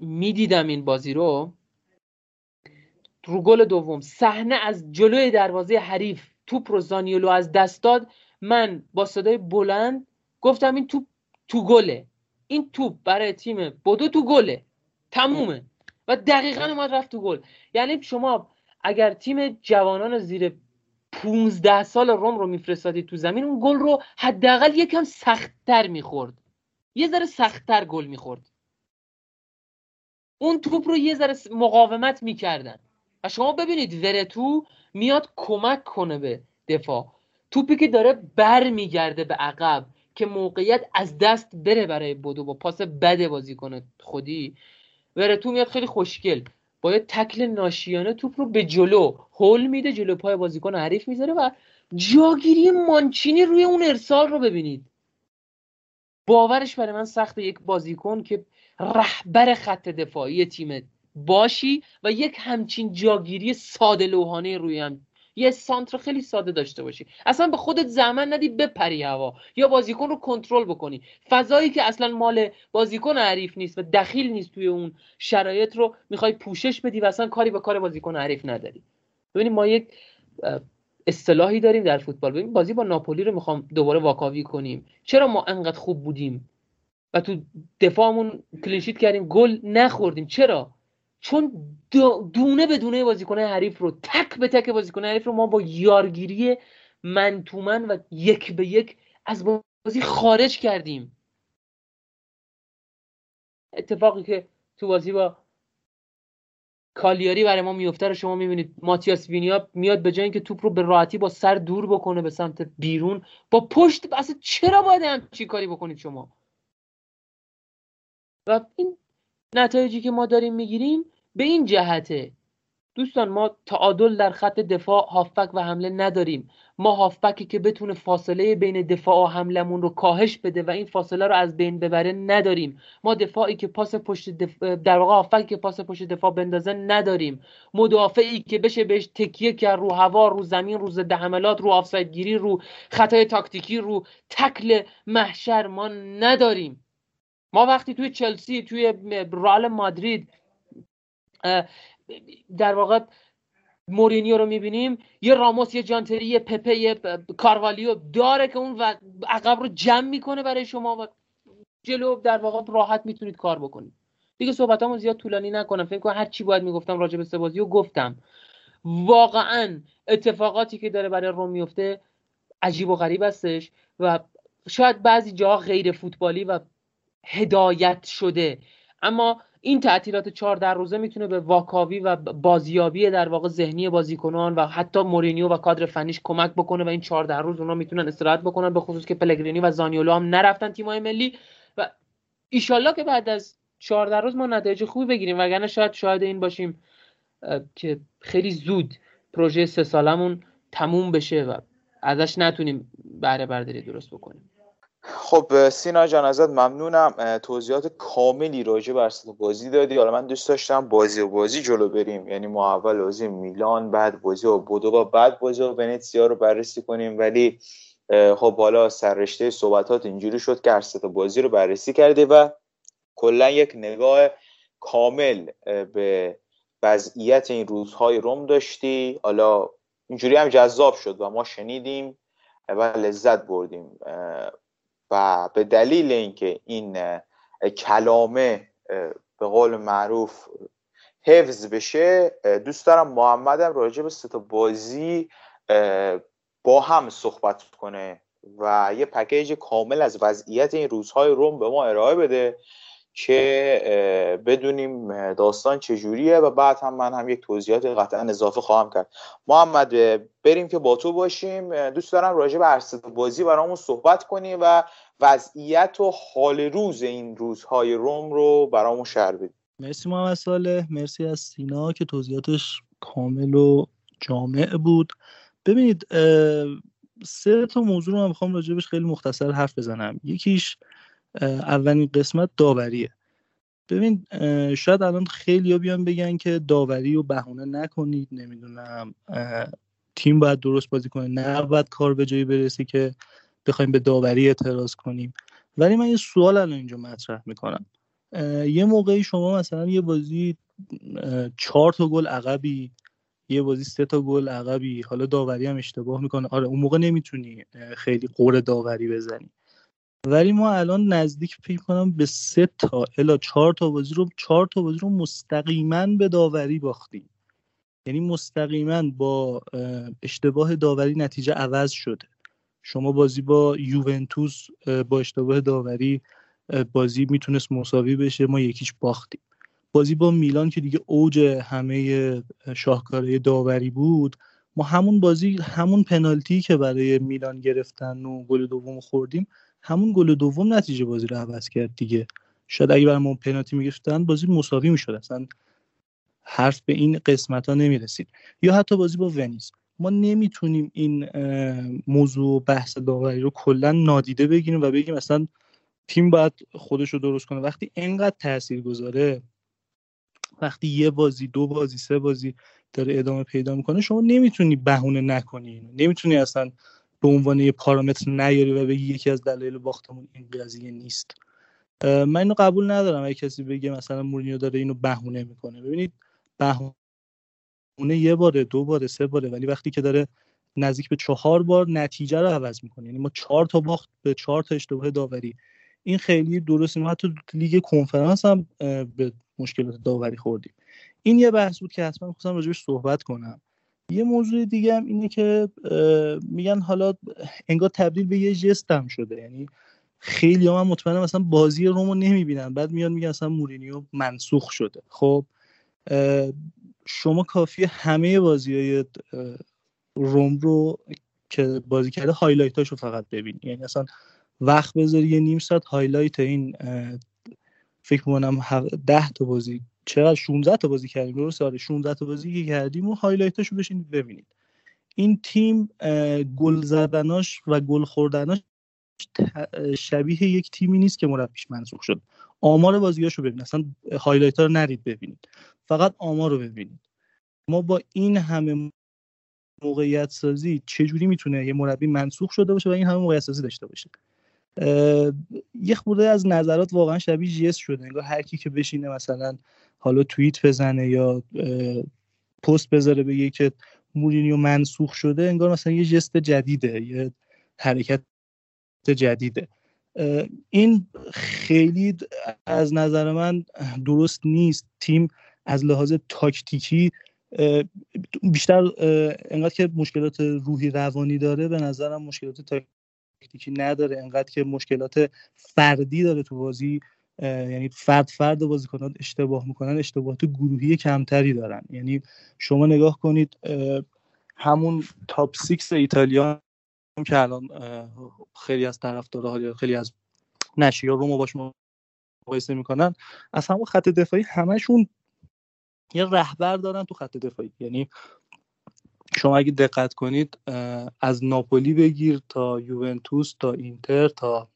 F: می‌دیدم این بازی رو. رو گل دوم صحنه از جلوی دروازه حریف توپ رو زانیولو از دست داد. من با صدای بلند گفتم این توپ تو گله. این توپ برای تیم بودو تو گله. تمومه. و دقیقا اومد رفت تو گل. یعنی شما اگر تیم جوانان زیر 15 سال روم رو میفرستادی تو زمین اون گل رو حداقل یکم سختتر می‌خورد. یه ذره سختتر گل می‌خورد. اون توپ رو یه ذره مقاومت می‌کردن. و شما ببینید ورتو میاد کمک کنه به دفاع. توپی که داره بر میگرده به عقب. که موقعیت از دست بره برای بودو با پاس بد بازی کنه خودی. ورتو میاد خیلی خوشگل. با یه تکل ناشیانه توپ رو به جلو هول میده جلو پای بازیکن حریف می‌ذاره و جاگیری مانچینی روی اون ارسال رو ببینید. باورش برای من سخت یک بازیکن که رهبر خط دفاعی تیم باشی و یک همچین جاگیری ساده لوحانه روی هم یه سانتر خیلی ساده داشته باشی. اصلا به خودت زمان ندی بپری هوا. یا بازیکن رو کنترل بکنی. فضایی که اصلا مال بازیکن حریف نیست و دخیل نیست توی اون شرایط رو می‌خوای پوشش بدی و اصلا کاری به کار بازیکن حریف نداری. ببینید ما یک اصطلاحی داریم در فوتبال. ببین بازی با ناپولی رو می‌خوام دوباره واکاوی کنیم. چرا ما انقدر خوب بودیم؟ و تو دفاعمون کلینشیت کردیم گل نخوردیم. چرا؟ چون دونه به دونه بازیکن حریف رو تک به تک بازیکن حریف رو ما با یارگیری من تو و یک به یک از بازی خارج کردیم. اتفاقی که تو بازی با کالیاری برای ما میفته رو شما می‌بینید. ماتیاس وینیا میاد به جای اینکه توپ رو به راحتی با سر دور بکنه به سمت بیرون. با پشت اصلا چرا باید همچین کاری بکنید شما؟ و این نتایجی که ما داریم می‌گیریم به این جهته دوستان ما تعادل در خط دفاع هافبک و حمله نداریم. ما هافبکی که بتونه فاصله بین دفاع و حملمون رو کاهش بده و این فاصله رو از بین ببره نداریم. ما دفاعی که پاس پشت در واقع هافبکی که پاس پشت دفاع بندازه نداریم. مدافعی که بشه بهش تکیه کرد رو هوا رو زمین رو ضد حملات رو آفساید گیری رو خطای تاکتیکی رو تکل محشر ما نداریم. ما وقتی توی چلسی توی رال مادرید در واقع مورینیو رو می‌بینیم. یه راموس یه جانتری یه پپه یه کاروالیو داره که اون عقب رو جمع می‌کنه برای شما و جلو در واقع راحت می‌تونید کار بکنید. دیگه صحبتامو زیاد طولانی نکنم. فکر کنم هر چی باید می‌گفتم راجع به سبازی و گفتم. واقعا اتفاقاتی که داره برای روم میفته عجیب و غریب هستش و شاید بعضی جاها غیر فوتبالی و هدایت شده. اما این تعطیلات چهار در روزه می‌تونه به واکاوی و بازیابی در واقع ذهنی بازیکنان و حتی مورینیو و کادر فنیش کمک بکنه و این چهار در روز اونا می‌تونن استراحت بکنن به خصوص که پلگرینی و زانیولو هم نرفتن تیمای ملی و ایشالله که بعد از چهار در روز ما نتایج خوبی بگیریم. وگرنه شاید شاهد این باشیم که خیلی زود پروژه سه سالمون تموم بشه و ازش نتونیم بهره برداری درست بکنیم.
D: خب سینا جان ازت ممنونم. توضیحات کاملی راجع بر بازی دادی. حالا من دوست داشتم بازی و بازی جلو بریم. یعنی ما اول بازی میلان بعد بازی و بودو و بعد بازی و ونیتسیا رو بررسی کنیم. ولی خب حالا سررشته صحبتات اینجوری شد که هر بازی رو بررسی کرده و کلا یک نگاه کامل به وضعیت این روزهای روم داشتی. حالا اینجوری هم جذاب شد و ما شنیدیم و لذت بردیم. و به دلیل اینکه این کلامه به قول معروف حفظ بشه دوست دارم محمدم راجع به ستا بازی با هم صحبت کنه و یه پکیج کامل از وضعیت این روزهای روم به ما ارائه بده. که بدونیم داستان چجوریه و بعد هم من هم یک توضیحات قطعا اضافه خواهم کرد. محمد بریم که با تو باشیم. دوست دارم راجع به هر بازی برامون صحبت کنی و وضعیت و حال روز این روزهای روم رو برامون شهر بدی.
E: مرسی محمد ساله مرسی از سینا که توضیحاتش کامل و جامع بود. ببینید سه تا موضوع رو من می‌خوام راجبش خیلی مختصر حرف بزنم. یکیش اولین قسمت داوریه. ببین شاید الان خیلی بیان بگن که داوری رو بهونه نکنید نمی‌دونم تیم باید درست بازی کنه. نه باید کار به جایی برسه که بخوایم به داوری اعتراض کنیم. ولی من یه سوال الان اینجا مطرح می‌کنم. یه موقعی شما مثلا یه بازی چهار تا گل عقبی یه بازی سه تا گل عقبی حالا داوری هم اشتباه می‌کنه. آره اون موقع نمی‌تونی خیلی قور داوری بزنی. ولی ما الان نزدیک فکر کنم به سه تا الا چهار تا بازی رو چهار تا بازی رو مستقیما به داوری باختیم. یعنی مستقیما با اشتباه داوری نتیجه عوض شده. شما بازی با یوونتوس با اشتباه داوری بازی می‌تونست مساوی بشه ما یکیش باختیم. بازی با میلان که دیگه اوج همه شاهکاره داوری بود ما همون بازی همون پنالتی که برای میلان گرفتن و گل دوم خوردیم همون گل دوم نتیجه بازی رو عوض کرد دیگه. شاید اگه برای ما پنالتی می‌گرفتن بازی مساوی می‌شد. اصلا حرف به این قسمت ها نمی‌رسید. یا حتی بازی با ونیز. ما نمی‌تونیم این موضوع بحث داوری رو کلا نادیده بگیریم و بگیم اصلا تیم باید خودش رو درست کنه. وقتی انقدر تاثیر گذاره وقتی یه بازی دو بازی سه بازی داره ادامه پیدا می‌کنه شما نمی‌تونی بهونه نکنی نمی‌تونی اصلا به عنوان یه پارامتر نیاری و بگی یکی از دلایل باختمون این قضیه نیست. من اینو قبول ندارم. اگه کسی بگه مثلا مورینیو داره اینو بهونه می‌کنه. ببینید بهونه یه باره دو باره سه باره ولی وقتی که داره نزدیک به چهار بار نتیجه رو عوض می‌کنه. یعنی ما چهار تا باخت به چهار تا اشتباه داوری. این خیلی درست ما حتی لیگ کنفرانس هم به مشکلات داوری خوردیم. این یه بحث بود که حتما می‌خواستم راجبش صحبت کنم. یه موضوع دیگه هم اینه که میگن حالا انگار تبدیل به یه جست هم شده. یعنی خیلی هم, مطمئنم مثلا بازی رومو نمی‌بینن. بعد میان میگن اصلا مورینیو منسوخ شده. خب شما کافیه همه بازی های روم رو که بازی کرده highlight رو فقط ببینی یعنی اصلا وقت بذاری یه نیم ساعت highlight این فکر کنم ده تا بازی چقدر 16 تا بازی کردیم درست آره 16 تا بازی که کردیم و highlight اشو بشینید ببینید. این تیم گل زدناش و گل خوردناش شبیه یک تیمی نیست که مربیش منسوخ شد. آمار بازیاشو ببینید اصلا highlight ها رو نرید ببینید. فقط آمار رو ببینید. ما با این همه موقعیت سازی چجوری می‌تونه یه مربی منسوخ شده باشه و این همه موقعیت سازی داشته باشه؟ یه خورده از نظرات واقعا شبیه ژست شده. انگار هر کی که بشینه مثلا حالا توییت بزنه یا پست بذاره بگه که مورینیو منسوخ شده انگار مثلا یه ژست جدیده یه حرکت جدیده. این خیلی از نظر من درست نیست. تیم از لحاظ تاکتیکی بیشتر انقدر که مشکلات روحی روانی داره به نظرم مشکلات تاکتیکی نداره. انقدر که مشکلات فردی داره تو بازی. یعنی فرد فرد بازیکنان اشتباه می‌کنن اشتباهات گروهی کمتری دارن. یعنی شما نگاه کنید همون top six ایتالیا که الان خیلی از طرفدارا خیلی از نشریا رو باش مقایسه می‌کنن از همون خط دفاعی همشون یه رهبر دارن تو خط دفاعی. یعنی شما اگه دقت کنید از ناپولی بگیر تا یوونتوس تا اینتر تا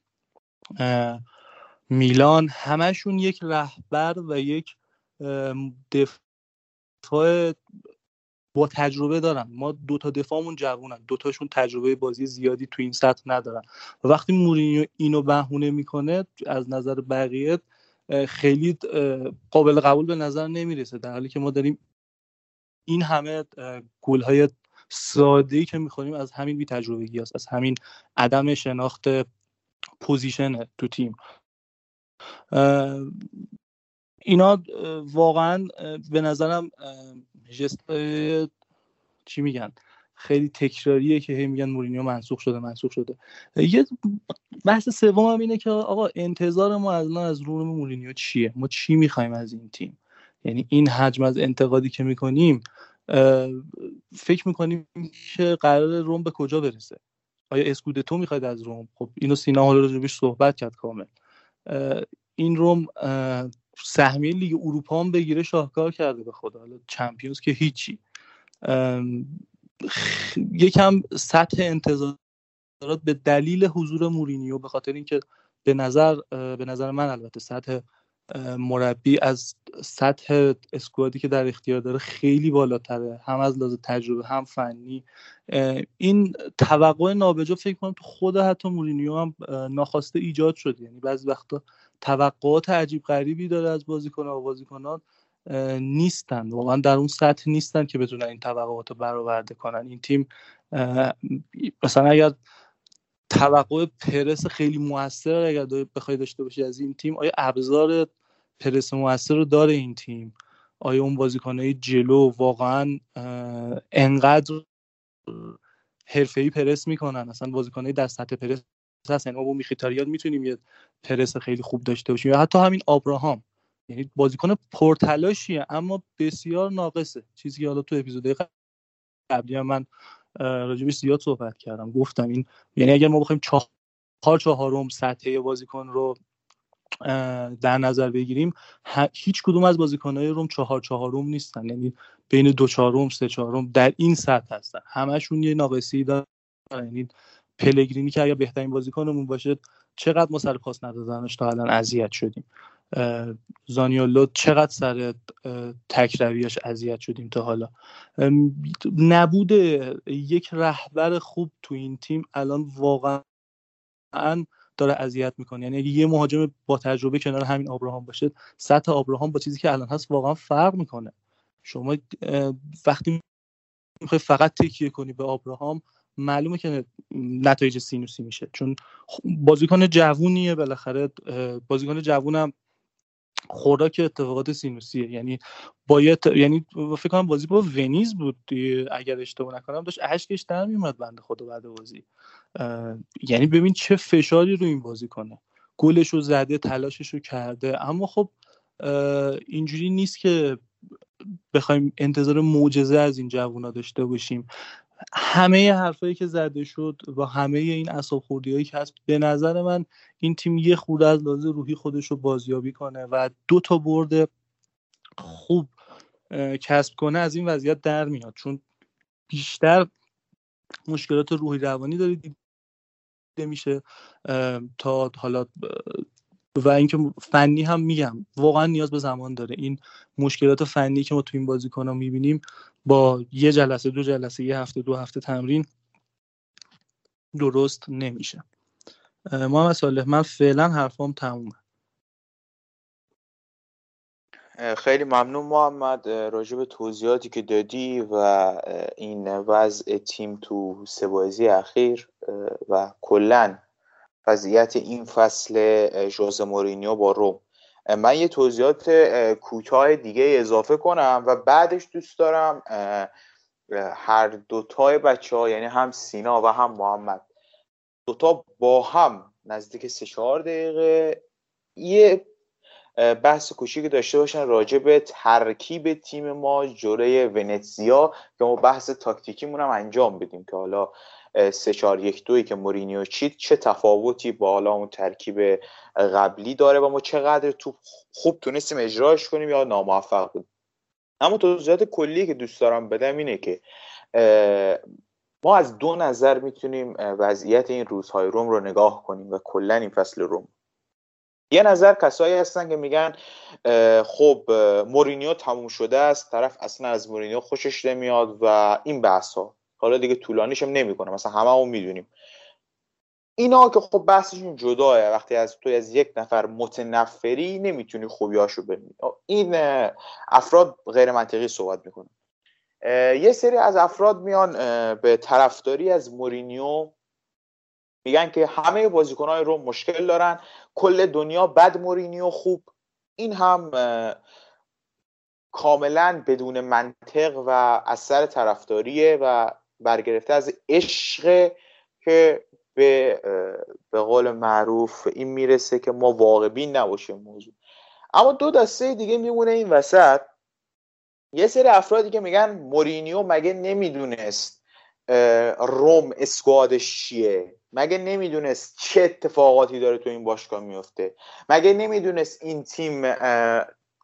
E: میلان همشون یک رهبر و یک دفاع با تجربه دارن. ما دو تا دفاعمون جوونن. دو تاشون تجربه بازی زیادی تو این سطح ندارن. و وقتی مورینیو اینو بهونه می‌کنه از نظر بقیه خیلی قابل قبول به نظر نمی‌رسه. در حالی که ما داریم این همه گل های ساده ای که می‌خوریم از همین بی تجربگی هست از همین عدم شناخت position تو تیم. اینا واقعا به نظرم جست چی میگن؟ خیلی تکراریه که هی میگن مورینیو منسوخ شده منسوخ شده. یه بحث سوم هم اینه که آقا انتظار ما از از رو مورینیو چیه؟ ما چی می‌خوایم از این تیم؟ یعنی این حجم از انتقادی که می‌کنیم فکر می‌کنیم که قرار روم به کجا برسه؟ آیا اسکودتو می‌خواید از روم؟ خب اینو سینا حالا راجبش صحبت کرد کامل. این روم سهمیه لیگ اروپا هم بگیره شاهکار کرده به خدا. حالا چمپیونز که هیچی. یکم سطح انتظارات به دلیل حضور مورینیو به خاطر اینکه به نظر به نظر من البته سطح مربی از سطح اسکوادی که در اختیار داره خیلی بالاتره. هم از لحاظ تجربه هم فنی. این توقع نابجا فکر کنم تو خود حتی مورینیو هم ناخواسته ایجاد شد. یعنی بعضی وقتا توقعات عجیب غریبی داره از بازیکن و بازیکنان نیستن. واقعا در اون سطح نیستن که بتونن این توقعات رو برآورده کنن. این تیم مثلا اگر توقع پرس خیلی موثر اگر بخوای داشته باشی از این تیم آیا ابزار پرس موثر رو داره این تیم. آیا اون بازیکنهای جلو واقعا انقدر حرفه‌ای پرس می‌کنن؟ اصلا بازیکنهای در سطح پرس هستن. ما با میخیتاریان می‌تونیم یه پرس خیلی خوب داشته باشیم. یا حتی همین آبراهام. یعنی بازیکن پرتلاشیه اما بسیار ناقصه. چیزی که حالا تو اپیزود قبلی هم من راجبش زیاد صحبت کردم. گفتم این یعنی اگر ما بخوایم چهار چهارم سطح بازیکن رو در نظر بگیریم هیچ کدوم از بازیکنهای روم چهار چهارم نیستن. یعنی بین دو چهارم سه چهارم در این سطح هستن. همشون یه ناقصی دارن. یعنی پلگرینی که اگر بهترین بازیکنمون باشه چقدر ما سر پاس ندادنش تا الان اذیت شدیم. زانیولو چقدر سر تک رویش اذیت شدیم تا حالا. نبود یک رهبر خوب تو این تیم الان واقعا داره اذیت می‌کنه. یعنی اگه یه مهاجم با تجربه کنار همین آبراهام باشه سطح آبراهام با چیزی که الان هست واقعا فرق می‌کنه. شما وقتی می‌خوای فقط تکیه کنی به آبراهام معلومه که نتایج سینوسی میشه. چون بازیکن جوونیه بالاخره بازیکن جوونم خوراک اتفاقات سینوسیه. یعنی باید یعنی فکر کنم بازی با ونیز بود اگر اشتباه نکنم داشت اشکش در میومد بنده خدا بعد بازی. یعنی ببین چه فشاری رو این بازی کنه. گلش رو زده تلاشش رو کرده. اما خب اینجوری نیست که بخوایم انتظار معجزه از این جوونا داشته باشیم. همه حرفایی که زده شد و همه این اصاب هایی که هست به نظر من این تیم یه خورده از لحاظ روحی خودش رو بازیابی کنه و دو تا برد خوب کسب کنه از این وضعیت در میاد. چون بیشتر مشکلات روحی روانی داره دیده میشه تا حالا و اینکه فنی هم میگم واقعا نیاز به زمان داره. این مشکلات فنی که ما تو این بازیکن ها می‌بینیم با یه جلسه دو جلسه یه هفته دو هفته تمرین درست نمیشه. محمد صالح من فعلا حرفام تمومه.
D: خیلی ممنون محمد راجع به توضیحاتی که دادی و این وضع تیم تو سه بازی اخیر و کلا وضعیت این فصل ژوزه مورینیو با روم. من یه توضیحات کوتاه دیگه اضافه کنم و بعدش دوست دارم هر دوتای بچه ها یعنی هم سینا و هم محمد دوتا با هم نزدیک سه چهار دقیقه یه بحث کوچیکی داشته باشن راجع به ترکیب تیم ما جوره ونتزیا که ما بحث تاکتیکیمون هم انجام بدیم که حالا سه چهار یک دوی که مورینیو چید چه تفاوتی با حالا اون ترکیب قبلی داره و ما چقدر تو خوب تونستیم اجراش کنیم یا ناموفق بود. اما توضیحات کلی که دوست دارم بدم اینه که ما از دو نظر می‌تونیم وضعیت این روزهای روم رو نگاه کنیم و کلا این فصل روم. یه نظر کسایی هستن که میگن خب مورینیو تموم شده است طرف اصلا از مورینیو خوشش نمیاد و این بحث ها حالا دیگه طولانیش هم نمی‌کنه مثلا همه هم می‌دونیم. اینا که خب بحثشون جداه وقتی از توی از یک نفر متنفری نمی‌تونی خوبیاشو ببینی. این افراد غیر منطقی صحبت می‌کنن. یه سری از افراد میان به طرفداری از مورینیو میگن که همه بازیکنهای رو مشکل دارن. کل دنیا بد مورینیو خوب. این هم کاملا بدون منطق و اثر طرفداریه و برگرفته از عشق که به به قول معروف این می‌رسه که ما واقعبین نباشیم موضوع. اما دو دسته دیگه میمونه این وسط. یه سری افرادی که میگن مورینیو مگه نمی‌دونست روم اسکوادش چیه؟ مگه نمی‌دونست چه اتفاقاتی داره تو این باشگاه میفته مگه نمی‌دونست این تیم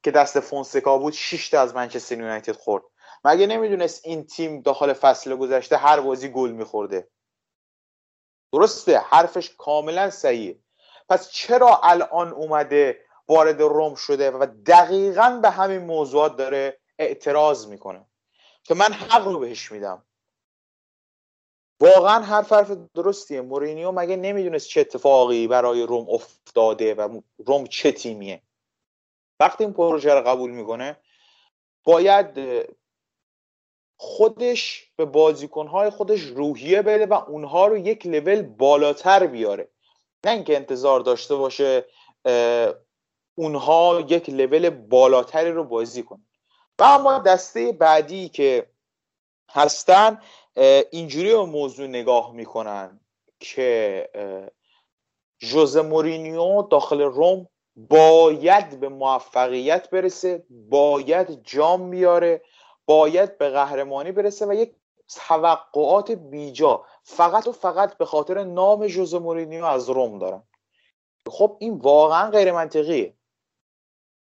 D: که دست فونسکا بود 6 تا از منچستر یونایتد خورد؟ مگه نمی‌دونست این تیم داخل فصل گذشته هر بازی گل میخورده؟ درسته حرفش کاملا صحیحه. پس چرا الان اومده وارد روم شده و دقیقا به همین موضوعات داره اعتراض می‌کنه؟ که من حق رو بهش میدم. واقعا هر حرف درستیه. مورینیو مگه نمی‌دونست چه اتفاقی برای روم افتاده و روم چه تیمیه. وقتی این پروژه رو قبول می‌کنه باید خودش به بازیکنهای خودش روحیه بده و اونها رو یک لول بالاتر بیاره. نه اینکه انتظار داشته باشه اونها یک لول بالاتری رو بازی کنه و اما دسته بعدی که هستن اینجوری به موضوع نگاه می‌کنن که ژوزه مورینیو داخل روم باید به موفقیت برسه باید جام بیاره باید به قهرمانی برسه و یک توقعات بیجا. فقط و فقط به خاطر نام ژوزه مورینیو از روم دارن. خب این واقعا غیر منطقیه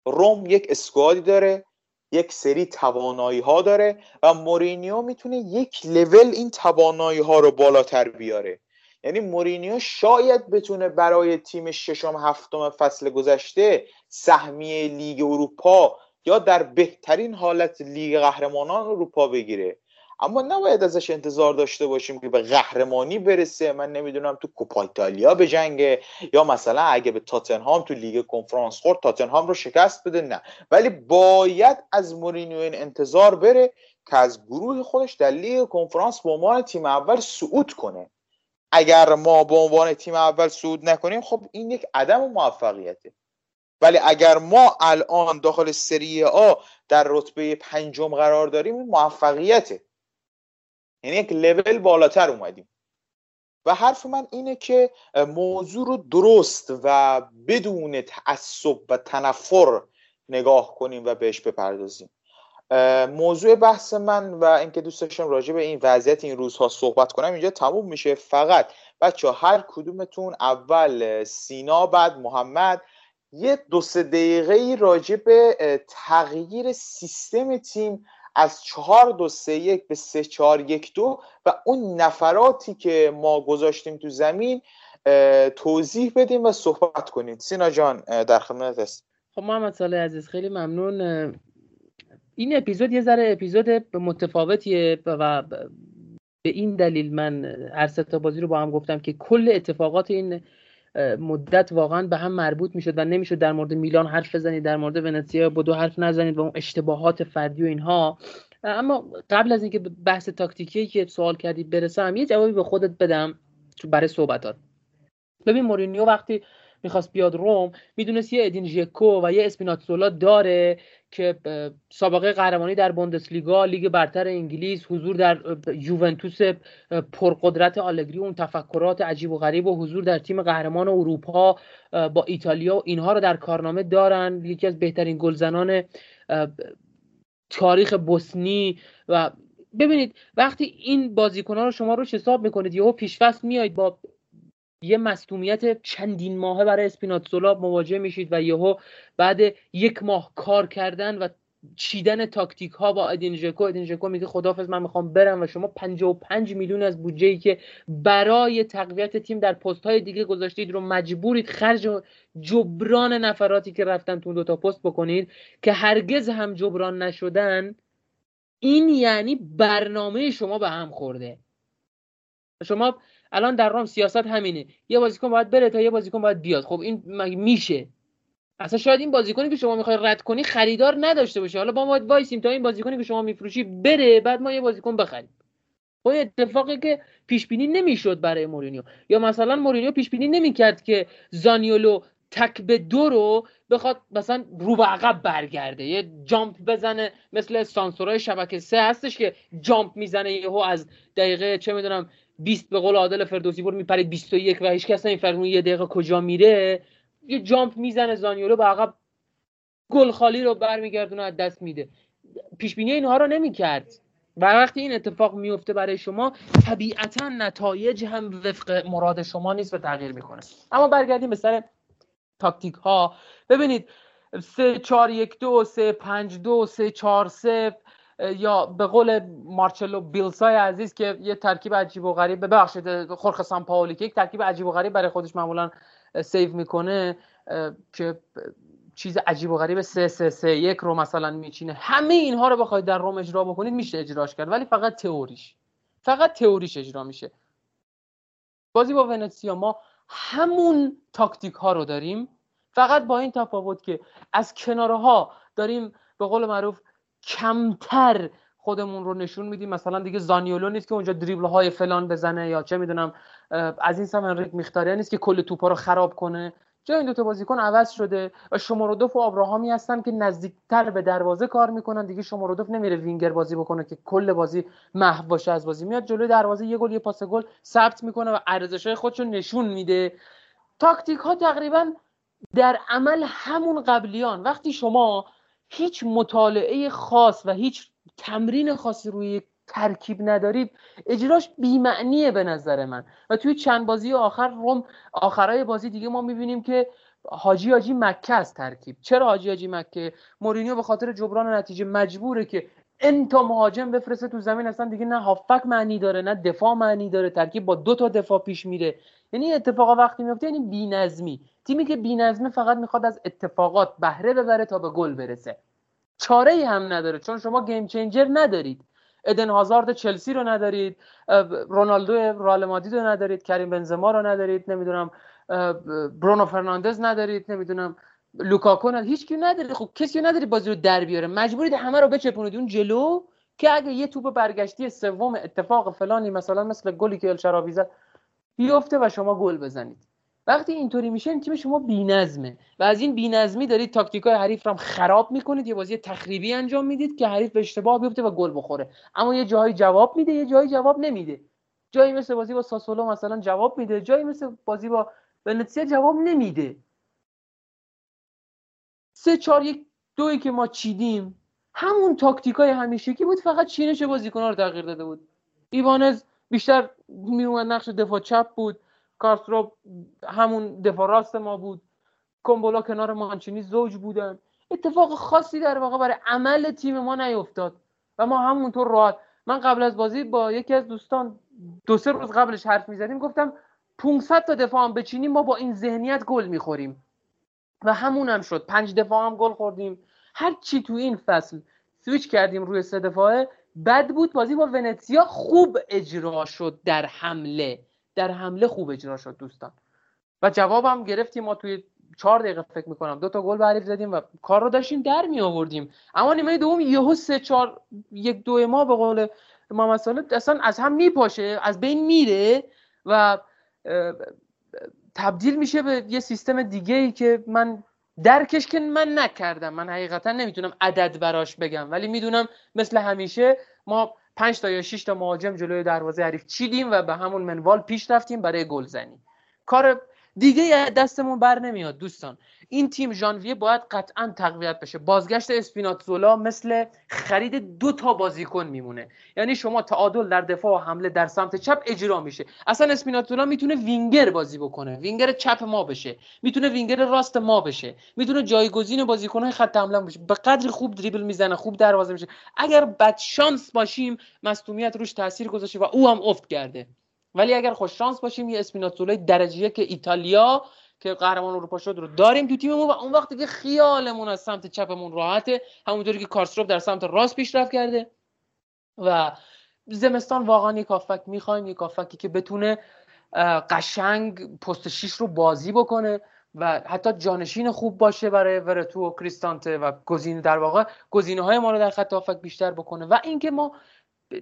D: روم یک اسکوادی داره یک سری توانایی ها داره و مورینیو می‌تونه یک لول این توانایی ها رو بالاتر بیاره. یعنی مورینیو شاید بتونه برای تیم ششم هفتم فصل گذشته سهمیه لیگ اروپا یا در بهترین حالت لیگ قهرمانان اروپا بگیره. اما نباید ازش انتظار داشته باشیم که به قهرمانی برسه. من نمی‌دونم تو کوپا ایتالیا بجنگه یا مثلا اگه به تاتنهام تو لیگ کنفرانس خورد تاتنهام رو شکست بده. نه. ولی باید از مورینیو این انتظار بره که از گروه خودش در لیگ کنفرانس به عنوان تیم اول صعود کنه. اگر ما به عنوان تیم اول صعود نکنیم خب این یک عدم موفقیته. ولی اگر ما الان داخل سری آ در رتبه پنجم قرار داریم موفقیته. یعنی یک لول بالاتر اومدیم. و حرف من اینه که موضوع رو درست و بدون تعصب و تنفر نگاه کنیم و بهش بپردازیم. موضوع بحث من و اینکه دوست داشتم راجع به این وضعیت این روزها صحبت کنم اینجا تموم میشه. فقط بچه هر کدومتون اول سینا بعد محمد یه دو سه دقیقه راجع به تغییر سیستم تیم از چهار دو سه یک به سه چهار یک دو و اون نفراتی که ما گذاشتیم تو زمین توضیح بدیم و صحبت کنید سینا جان در خدمت است
F: خب محمد صالح عزیز خیلی ممنون. این اپیزود یه ذره اپیزود متفاوتیه و به این دلیل من هر تا بازی رو با هم گفتم که کل اتفاقات این مدت واقعا به هم مربوط می‌شد و نمی‌شد در مورد میلان حرف بزنید در مورد ونتسیا دو حرف نزنید و اون اشتباهات فردی و اینها. اما قبل از اینکه بحث تاکتیکی که سوال کردی برسم یه جوابی به خودت بدم برای صحبتات. ببین مورینیو وقتی می‌خواست بیاد روم می‌دونست یه ادین ژکو و یه اسپیناتزولا داره که سابقه قهرمانی در بوندسلیگا لیگ برتر انگلیس حضور در یوونتوس پرقدرت آلگری اون تفکرات عجیب و غریب و حضور در تیم قهرمان اروپا با ایتالیا و اینها رو در کارنامه دارن. یکی از بهترین گلزنان تاریخ بوسنی و ببینید وقتی این بازیکنان رو شما رو حساب می‌کنید یهو پیشفست میایید با یه مصدومیت چندین ماهه برای اسپیناتزولا مواجه میشید و یهو بعد یک ماه کار کردن و چیدن تاکتیک ها با ادین ژکو. ادین ژکو میگه خدافظ من می‌خوام برم و شما 55 میلیون از بودجه ای که برای تقویت تیم در پست های دیگه گذاشتید رو مجبورید خرج جبران نفراتی که رفتن تو دو تا پست بکنید که هرگز هم جبران نشدن این یعنی برنامه شما به هم خورده. شما الان در رام سیاست همینه. یه بازیکن باید بره تا یه بازیکن باید بیاد. خب این میشه؟ اصلا شاید این بازیکنی که شما می‌خوای رد کنی خریدار نداشته باشه. حالا با ما وایسیم تا این بازیکنی که شما میفروشی بره بعد ما یه بازیکن بخریم. خب اتفاقی که پیش بینی نمی‌شد برای مورینیو. یا مثلا مورینیو پیش بینی نمی‌کرد که زانیولو تک به دو رو بخواد مثلا رو به عقب برگرده. یه جامپ بزنه مثل سانسورای شبکه سه هستش که جامپ می‌زنه یهو از دقیقه چه می‌دونم 20 به قول عادل فردوسی پور میپرید 21 و هیچ کس نمی‌فهمه یه دقیقه کجا میره. یه جامپ می‌زنه زانیولو به عقب گل خالی رو برمیگردونه از دست میده. پیش بینی اینها رو نمی‌کرد. و وقتی این اتفاق میفته برای شما طبیعتا نتایج هم وفق مراد شما نیست و تغییر می‌کنه. اما برگردیم به سر تاکتیک ها ببینید 3 4 1 2 3 5 2 3 4 0 یا به قول مارچلو بیلسای عزیز که یه ترکیب عجیب و غریب ببخشید خورخ سان که یک ترکیب عجیب و غریب برای خودش معمولا save می‌کنه که چیز عجیب و غریب سه سه سه یک رو مثلا میچینه. همه اینها رو بخواید در روم اجرا بکنید میشه اجراش کرد. ولی فقط تئوریش. فقط تئوریش اجرا میشه. بازی با ونتسیا ما همون تاکتیک ها رو داریم. فقط با این تفاوت که از کناره ها داریم به قول معروف کمتر خودمون رو نشون میدیم. مثلا دیگه زانیولو نیست که اونجا دریبل های فلان بزنه یا چه می‌دونم از این سم انریک میختاریان نیست که کل توپا رو خراب کنه. جای این دوتا بازیکن عوض شده و شمارودوف و آبراهامی هستن که نزدیکتر به دروازه کار می‌کنن. دیگه شمارودوف نمیره وینگر بازی بکنه که کل بازی محو باشه از بازی میاد جلوی دروازه یه گل یه پاس گل ثبت می‌کنه و ارزش های خودشو نشون میده. تاکتیک ها تقریبا در عمل همون قبلیان. وقتی شما هیچ مطالعه خاص و هیچ تمرین خاصی روی ترکیب ندارید اجراش بیمعنیه به نظر من. و توی چند بازی آخر روم آخرای بازی دیگه ما می‌بینیم که حاجی حاجی مکه از ترکیب. چرا حاجی حاجی مکه؟ مورینیو به خاطر جبران نتیجه مجبوره که انتا مهاجم بفرسته تو زمین اصلا دیگه نه هافک معنی داره نه دفاع معنی داره ترکیب با دو تا دفاع پیش میره. یعنی اتفاقا وقتی میفته یعنی بی‌نظمی. تیمی که بی‌نظمه فقط می‌خواد از اتفاقات بهره ببره تا به گل برسه. چاره ای هم نداره چون شما گیم چنجر ندارید. ادن هازارد چلسی رو ندارید رونالدو رئال مادید رو ندارید کریم بنزما رو ندارید نمی‌دونم برونو فرناندز ندارید نمی‌دونم لوکاکو ندارید هیچ کی ندارید خب کسی نداری بازی رو در بیاره. مجبورید همه رو بچپونید اون جلو که اگه یه توپ برگشتی سوم اتفاق فلانی مثلا مثل گلی که الشراوی زد بیفته و شما گل بزنید. وقتی اینطوری میشه این تیم شما بی‌نظمه. و از این بی‌نظمی دارید تاکتیکای حریف رو خراب می‌کنید. یه بازی تخریبی انجام می‌دید که حریف به اشتباه بیفته و گل بخوره. اما یه جایی جواب میده یه جایی جواب نمیده. جایی مثل بازی با ساسولو مثلا جواب میده. جایی مثل بازی با ونتسیا جواب نمیده. سه چهار یک دوی که ما چیدیم. همون تاکتیکای همیشگی بود؟ فقط چینش بازیکن‌ها رو تغییر داده بود. ایوانز بیشتر میومد نقش دفاع چپ بود. کارسترو همون دفاع راست ما بود. کومبولا کنار مانچینی زوج بودن. اتفاق خاصی در واقع برای عمل تیم ما نیفتاد. و ما همونطور راحت. من قبل از بازی با یکی از دوستان دو سه روز قبلش حرف می‌زدیم. گفتم 500 تا دفاع هم بچینیم ما با این ذهنیت گل می‌خوریم. و همون هم شد. پنج دفاع هم گل خوردیم. هر چی تو این فصل سویچ کردیم روی سه دفاعه بد بود. بازی با ونتسیا خوب اجرا شد در حمله. در حمله خوب اجرا شد دوستان. و جوابم گرفتیم. ما توی چهار دقیقه فکر می‌کنم دو تا گل به زدیم و کار رو داشتیم در می آوردیم اما نیمه دوم یهو سه چهار یک دو ما به قول مثلا اصلا از هم میپاشه از بین میره و تبدیل میشه به یه سیستم دیگه ای که من درکش که من نکردم. من حقیقتا نمی‌تونم عدد براش بگم. ولی می‌دونم مثل همیشه ما پنج تا یا 6 تا مهاجم جلوی دروازه حریف چیدیم و به همون منوال پیش رفتیم برای گلزنی کار دیگه دستمون بر نمیاد دوستان. این تیم ژانویه باید قطعا تقویت بشه. بازگشت اسپیناتزولا مثل خرید دو تا بازیکن میمونه. یعنی شما تعادل در دفاع و حمله در سمت چپ اجرا میشه. اصلا اسپیناتزولا می‌تونه وینگر بازی بکنه. وینگر چپ ما بشه. می‌تونه وینگر راست ما بشه. می‌تونه جایگزین بازیکنهای خط حمله بشه. به قدری خوب دریبل می‌زنه خوب دروازه میشه. اگر بد شانس باشیم مصونیت روش تاثیر گذاشته و او هم افت کرده ولی اگر خوش شانس باشیم یه اسپیناتزولا درجه که ایتالیا که قهرمان اروپا شد رو داریم تو تیممون و اون وقتی که خیالمون از سمت چپمون راحته. همونطوری که کارستروف در سمت راست پیشرفت کرده. و زمستان واقعا یک آفک می‌خوایم یک آفکی که بتونه قشنگ پست 6 رو بازی بکنه و حتی جانشین خوب باشه برای ورتو و کریستانته و گزینه در واقع. گزینه های ما رو در خط آفک بیشتر بکنه. و اینکه ما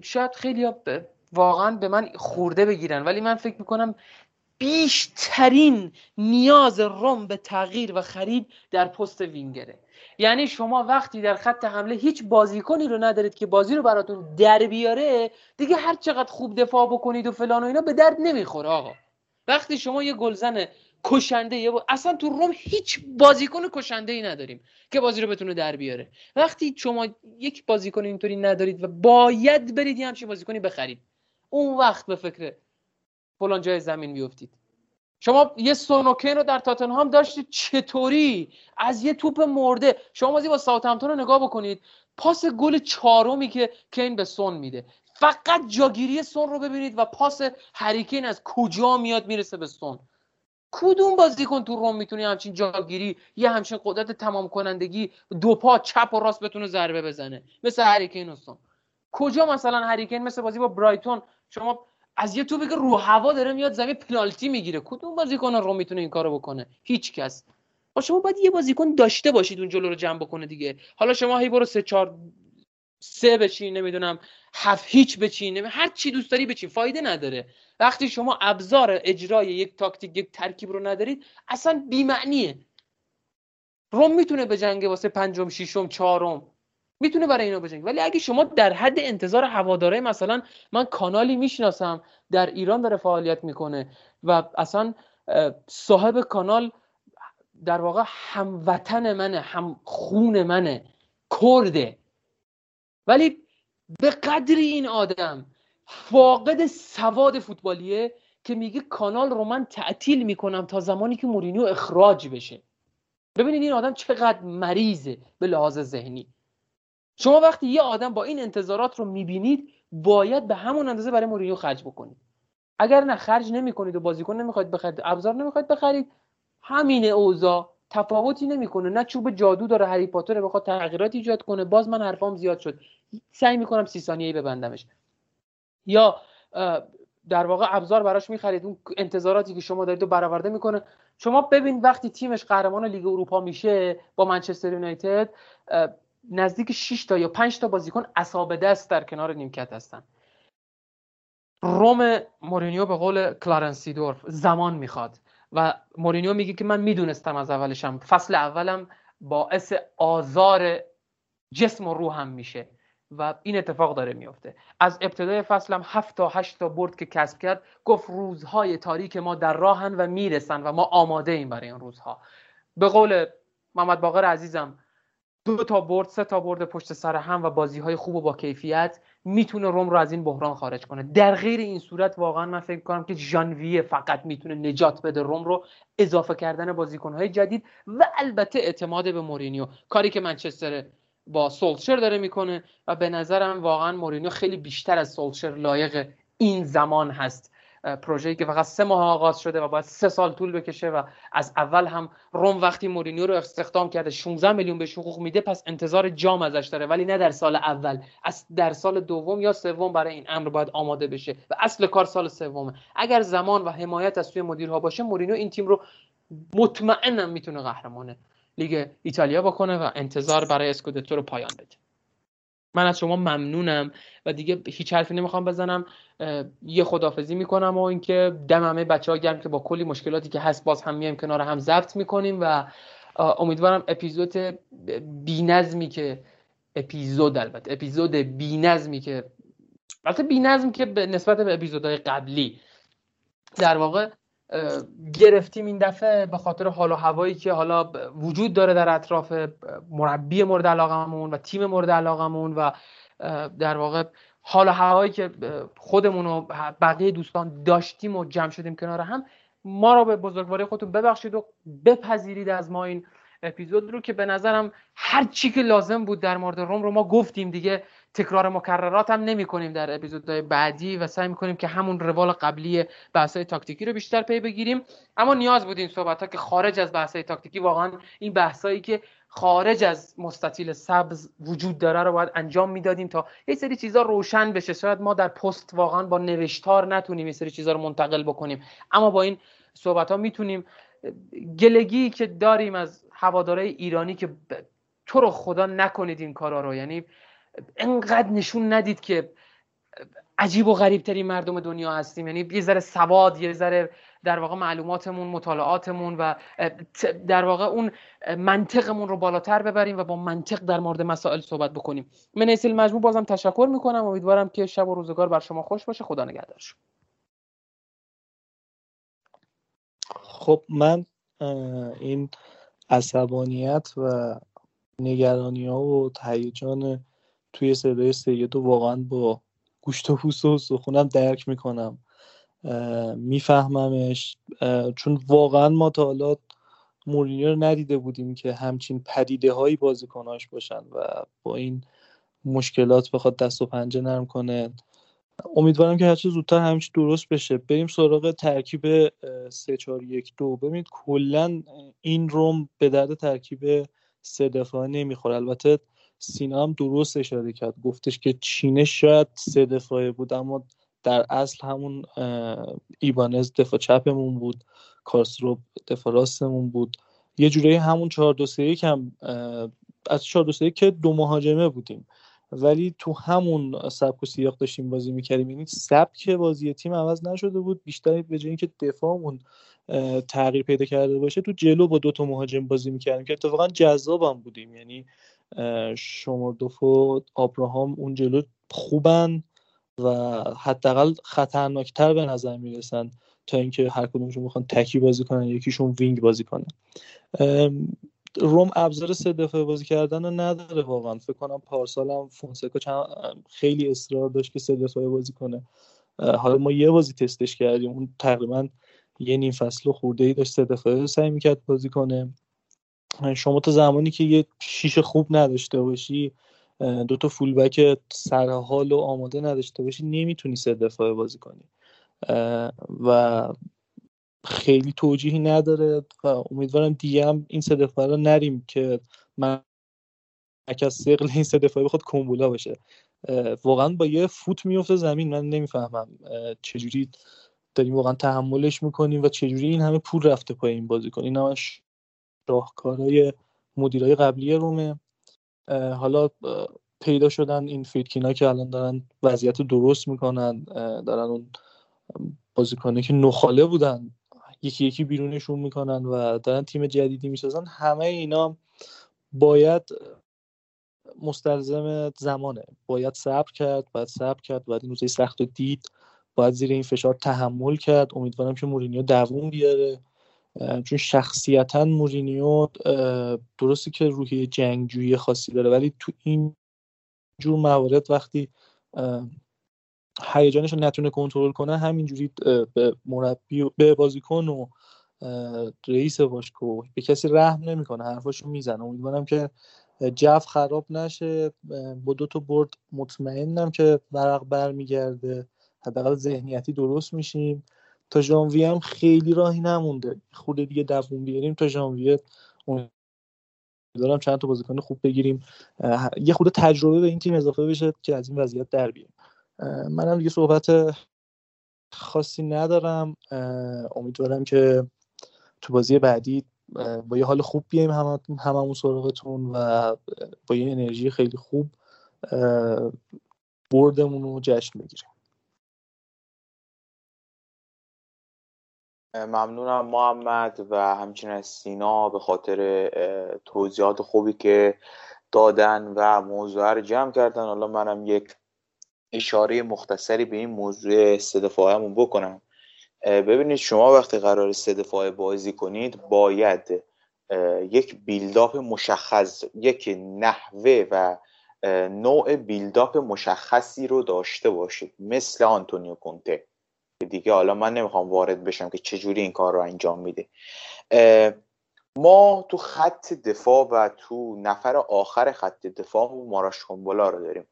F: شاید خیلی واقعا به من خورده بگیرن. ولی من فکر می‌کنم بیشترین نیاز روم به تغییر و خرید در پست وینگره. یعنی شما وقتی در خط حمله هیچ بازیکنی رو ندارید که بازی رو براتون در بیاره دیگه هر چقدر خوب دفاع بکنید و فلان و اینا به درد نمی‌خوره آقا. وقتی شما یه گلزن کشنده یه اصلا تو روم هیچ بازیکن کشنده ای نداریم که بازی رو بتونه در بیاره. وقتی شما یک بازیکن اینطوری ندارید و باید برید یه همچین بازیکنی بخرید. اون وقت به فکر فلان جای زمین میفتید شما یه سونوکن رو در تاتنهام داشتید چطوری؟ از یه توپ مرده. شما بازی با ساوثهمپتون رو نگاه بکنید. پاس گل چهارمی که کین به سون میده. فقط جاگیری سون رو ببینید و پاس هریکین از کجا میاد می‌رسه به سون. کدوم بازیکن تو روم می‌تونه همچین جاگیری یه همچین قدرت تمام کنندگی دو پا چپ و راست بتونه ضربه بزنه؟ مثل هریکین و سون. کجا مثلا هریکین مثل بازی با برایتون؟ شما از یه توپی که رو هوا داره میاد زمین پنالتی می‌گیره. کدوم بازیکن رو می‌تونه این کارو بکنه؟ هیچ کس. شما باید یه بازیکن داشته باشید اون جلو رو جمع بکنه دیگه. حالا شما هی برو سه چهار سه بچین نمی‌دونم هفت هیچ بچین هر چی دوست داری بچین. فایده نداره. وقتی شما ابزار اجرای یک تاکتیک یک ترکیب رو ندارید اصلا بیمعنیه. روم می‌تونه به جنگ واسه پنجم ششم چهارم. می‌تونه برای اینا بجنگه. ولی اگه شما در حد انتظار هواداره مثلا من کانالی می‌شناسم در ایران داره فعالیت می‌کنه و اصلا صاحب کانال در واقع هموطن منه هم خون منه کرده. ولی به قدری این آدم فاقد سواد فوتبالیه که میگه کانال رو من تعطیل می‌کنم تا زمانی که مورینیو اخراج بشه. ببینید این آدم چقدر مریضه به لحاظ ذهنی. شما وقتی یه آدم با این انتظارات رو می‌بینید باید به همون اندازه برای مورینیو خرج بکنید. اگر نه خرج نمی‌کنید و بازیکن نمی‌خواید بخرید ابزار نمی‌خواید بخرید همین اوضاع تفاوتی نمی‌کنه. نه چوب جادو داره هری پاتر بخواد تغییرات ایجاد کنه. باز من حرفام زیاد شد. سعی می‌کنم سی ثانیه‌ای ببندمش. یا در واقع ابزار براش می‌خرید. اون انتظاراتی که شما دارید رو برآورده می‌کنه. شما ببین وقتی تیمش قهرمان لیگ اروپا میشه با منچستر یونایتد نزدیک 6 تا یا 5 تا بازیکن عصا به دست در کنار نیمکت هستن. روم مورینیو به قول کلارنس سیدورف زمان می‌خواد و مورینیو میگه که من می‌دونستم از اولشم. فصل اولم باعث آزار جسم و روحم میشه و این اتفاق داره میفته. از ابتدای فصلم هفت تا هشت تا برد که کسب کرد گفت روزهای تاریک ما در راهن و می‌رسن و ما آماده ایم برای این روزها. به قول محمد باقر عزیزم دو تا برد سه تا برد پشت سر هم و بازی های خوب و با کیفیت می‌تونه روم رو از این بحران خارج کنه. در غیر این صورت واقعا من فکر کنم که ژانویه فقط می‌تونه نجات بده روم رو اضافه کردن بازیکن های جدید و البته اعتماد به مورینیو. کاری که منچستر با سولشر داره می‌کنه و به نظرم واقعا مورینیو خیلی بیشتر از سولشر لایق این زمان هست. پروژه‌ای که فقط سه ماه آغاز شده و باید سه سال طول بکشه و از اول هم روم وقتی مورینیو رو استخدام کرده 16 میلیون به حقوق میده پس انتظار جام ازش داره. ولی نه در سال اول از در سال دوم یا سوم برای این امر باید آماده بشه و اصل کار سال سومه. اگر زمان و حمایت از سوی مدیرها باشه مورینیو این تیم رو مطمئنم می‌تونه قهرمانه لیگ ایتالیا بکنه و انتظار برای اسکودتو رو پایان بده. من از شما ممنونم و دیگه هیچ حرفی نمی‌خوام بزنم. یه خدافزی می‌کنم و اینکه دم همه بچه ها گرم که با کلی مشکلاتی که هست باز هم میایم کنار هم ضبط می‌کنیم و امیدوارم اپیزود بینظمی که اپیزود البته اپیزود بینظمی که البته بینظم که به نسبت به اپیزودهای قبلی در واقع گرفتیم این دفعه به خاطر حال و هوایی که حالا وجود داره در اطراف مربی مورد علاقمون و تیم مورد علاقمون و در واقع حال و هوایی که خودمون و بقیه دوستان داشتیم و جمع شدیم کنار هم ما رو به بزرگواری خودتون ببخشید و بپذیرید از ما این اپیزود رو که به نظرم هر چی که لازم بود در مورد روم رو ما گفتیم دیگه. تکرار مکررات هم نمی کنیم در اپیزودهای بعدی و سعی کنیم که همون روال قبلی بحث تاکتیکی رو بیشتر پی بگیریم. اما نیاز بود این صحبت ها که خارج از بحث تاکتیکی واقعا این بحثایی که خارج از مستطیل سبز وجود داره رو باید انجام می‌دادیم تا یه سری چیزا روشن بشه. شاید ما در پست واقعا با نوشتار نتونیم یه سری چیزا رو منتقل بکنیم. اما با این صحبت ها می‌تونیم گلگی که داریم از هواداره ایرانی که تو رو خدا نکنید این کارا رو. یعنی انقدر نشون ندید که عجیب و غریب ترین مردم دنیا هستیم. یعنی یه ذره سواد یه ذره در واقع معلوماتمون مطالعاتمون و در واقع اون منطقمون رو بالاتر ببریم و با منطق در مورد مسائل صحبت بکنیم. من ایسیل مجموع بازم تشکر می‌کنم. امیدوارم که شب و روزگار بر شما خوش باشه. خدا نگهدار.
E: خب من این عصبانیت و نگرانی ها و تهیجان توی صدای سید واقعا با گوشت و پوست و سخونم درک می‌کنم. میفهممش. چون واقعا ما تا حالا مورینیو رو ندیده بودیم که همچین پدیده هایی بازیکناش باشن و با این مشکلات بخواد دست و پنجه نرم کنه. امیدوارم که هرچه زودتر همچی درست بشه. بریم سراغ ترکیب 3 4 1 2 ببینید کلا این روم به درد ترکیب سه دفاعه نمی‌خوره. البته سینا هم درست اشاره کرد. گفتش که چینه شاید سه دفاعه بود اما در اصل همون ایبانز دفاع چپمون بود کارسرو دفاع راستمون بود. یه جورایی همون 4 2 3 هم از 4 2 3 که دو مهاجمه بودیم. ولی تو همون سبک و سیاق داشتیم بازی می‌کردیم. یعنی سبک بازی تیم عوض نشده بود بیشتر به جای اینکه دفاعمون تغییر پیدا کرده باشه تو جلو با دو تا مهاجم بازی می‌کردیم که اتفاقا جذابم بودیم. یعنی شما و آبراهام اون جلو خوبن و حداقل خطرناکتر به نظر می‌رسن تا اینکه هر کدومشون می‌خوان تکی بازی کنن یکیشون وینگ بازی کنن روم ابزار سه دفعه بازی کردن رو نداره واقعا. فکر کنم پارسال هم فونسکا چند خیلی اصرار داشت که سه دفعه بازی کنه. حالا ما یه بازی تستش کردیم. اون تقریبا یه نیم فصل خورده ای داشت سه دفعه سعی می‌کرد بازی کنه. شما تا زمانی که یه شیش خوب نداشته باشی دو تا فول بک سرحال و آماده نداشته باشی نمی‌تونی سه دفعه بازی کنی. و خیلی توجیهی نداره و امیدوارم دیگه هم این سه دفعه رو نریم که من از سقل این سه دفعه بخواد کمبولا باشه. واقعا با یه فوت میفته زمین. من نمی‌فهمم چجوری داریم واقعا تحملش می‌کنیم و چجوری این همه پول رفته پای این بازی این شاهکارهای مدیرای قبلی رومه. حالا پیدا شدن این فیتکینا که الان دارن وضعیت درست می‌کنن دارن اون بازیکنه که نخاله بودن یکی یکی بیرونشون می‌کنن و دارن تیم جدیدی می‌سازن همه اینا باید مستلزم زمانه. باید صبر کرد باید صبر کرد باید این روزای سخت رو دید باید زیر این فشار تحمل کرد. امیدوارم که مورینیو دووم بیاره. چون شخصیتا مورینیو درستی که روحی جنگجویی خاصی داره ولی تو این جور موارد وقتی هیجانش رو نتونه کنترل کنه همینجوری به مربی به بازیکن و رئیس باشگاه به کسی رحم نمی‌کنه حرفاشو می‌زنه. امیدوارم که جو خراب نشه. با دو تا برد مطمئنم که ورق برمیگرده. حداقل ذهنیتی درست میشیم. تا ژانویه هم خیلی راهی نمونده. خود دیگه دووم بیاریم تا ژانویه. دارم چند تا بازیکن خوب بگیریم. یه خود تجربه به این تیم اضافه بشه که از این وضعیت در بیاریم. منم دیگه صحبت خاصی ندارم. امیدوارم که تو بازی بعدی با یه حال خوب بیایم هم هممون سراغتون و با یه انرژی خیلی خوب بردمون رو جشن بگیریم.
D: ممنونم محمد و همچنین سینا به خاطر توضیحات خوبی که دادن و موضوع رو جمع کردن. حالا منم یک اشاره مختصری به این موضوع همون بکنم. ببینید شما وقتی قرار سه دفاعه بازی کنید باید یک بیلداپ مشخص یک نحوه و نوع بیلداپ مشخصی رو داشته باشید. مثل آنتونیو کونته. دیگه حالا من نمی‌خوام وارد بشم که چجوری این کار رو انجام میده. ما تو خط دفاع و تو نفر آخر خط دفاع ماراش کومبولا رو داریم.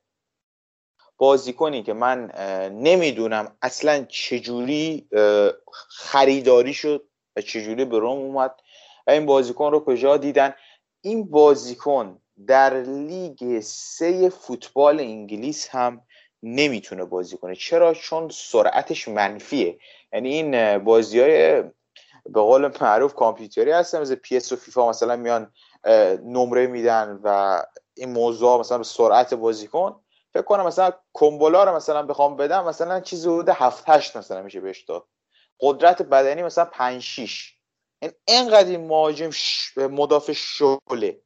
D: بازیکنی که من نمی‌دونم اصلا چجوری خریداری شد و چجوری به روم اومد و این بازیکن رو کجا دیدن. این بازیکن در لیگ سه فوتبال انگلیس هم نمی‌تونه بازی کنه. چرا؟ چون سرعتش منفیه. یعنی این بازی های به قول معروف کامپیوتری هستن. مثل پی و فیفا مثلا میان نمره میدن و این موضوع مثلا سرعت بازیکن فکر کنم مثلا کومبولا رو مثلا بخوام بدم مثلا چیزی حدود 7 8 مثلا میشه بهش داد. قدرت بدنی مثلا 5 6 این اینقدر این مهاجم مدافع شله.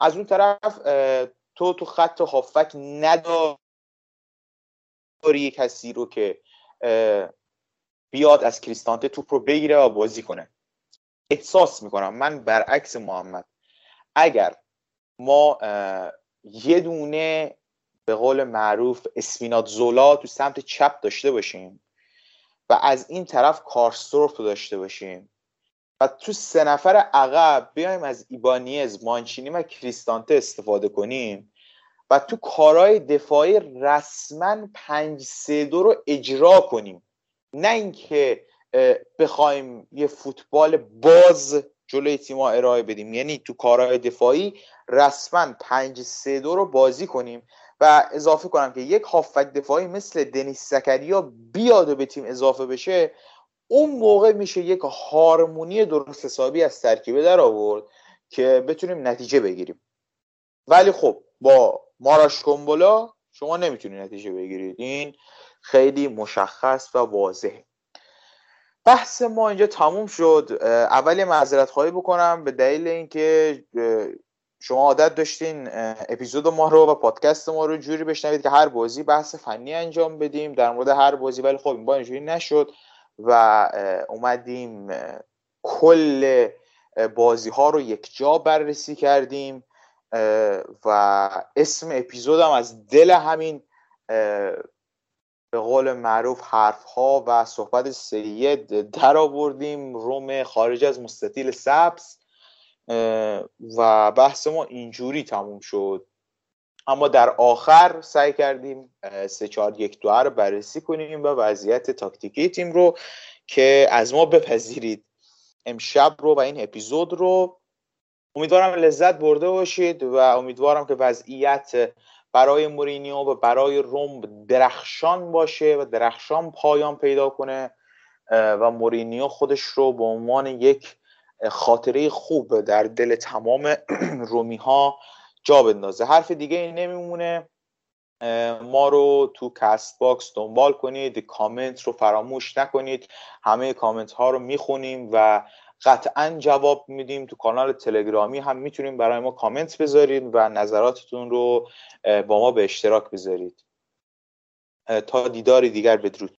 D: از اون طرف تو تو خط هافک نداری. کسی رو که بیاد از کریستانته توپ رو بگیره و بازی کنه. احساس می‌کنم من برعکس محمد. اگر ما یه دونه به قول معروف اسپینات زولا تو سمت چپ داشته باشیم و از این طرف کارستورف رو داشته باشیم و تو سه نفر عقب بیایم از ایبانیز مانچینی و کریستانته استفاده کنیم و تو کارهای دفاعی رسما پنج سه دو رو اجرا کنیم. نه اینکه بخوایم یه فوتبال باز جلوی تیما ارائه بدیم. یعنی تو کارهای دفاعی رسما پنج سه دو رو بازی کنیم. و اضافه کنم که یک هافک دفاعی مثل دنیس زکریا بیاد و به تیم اضافه بشه اون موقع میشه یک هارمونی درست حسابی از ترکیبه در آورد که بتونیم نتیجه بگیریم. ولی خب با ماراش کومبولا شما نمی‌تونید نتیجه بگیرید. این خیلی مشخص و واضحه. بحث ما اینجا تموم شد. اولی معذرت خواهی بکنم به دلیل اینکه شما عادت داشتین اپیزود ما رو و پادکست ما رو جوری بشنوید که هر بازی بحث فنی انجام بدیم. در مورد هر بازی ولی خب این با اینجوری نشد و اومدیم کل بازی ها رو یک جا بررسی کردیم. و اسم اپیزودم از دل همین به قول معروف حرف ها و صحبت سریه در آوردیم روم خارج از مستطیل سبز و بحث ما اینجوری تموم شد. اما در آخر سعی کردیم سه چهار یک دو رو بررسی کنیم و وضعیت تاکتیکی تیم رو که از ما بپذیرید. امشب رو و این اپیزود رو امیدوارم لذت برده باشید و امیدوارم که وضعیت برای مورینیو و برای روم درخشان باشه و درخشان پایان پیدا کنه و مورینیو خودش رو به عنوان یک خاطره خوب در دل تمام رومی ها جا بندازه. حرف دیگه ای نمیمونه. ما رو تو Castbox دنبال کنید کامنت رو فراموش نکنید. همه کامنت ها رو می‌خونیم و قطعا جواب میدیم تو کانال تلگرامی. هم می‌تونیم برای ما کامنت بذارید و نظراتتون رو با ما به اشتراک بذارید. تا دیداری دیگر بدرود.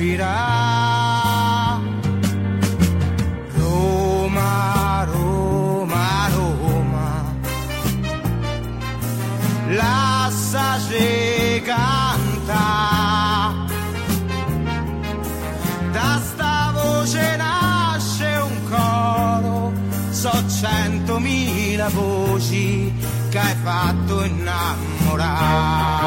G: Sospirare. Roma, Roma, Roma, lasciaci canta. Da sta voce nasce un coro, so centomila voci che hai fatto innamorare.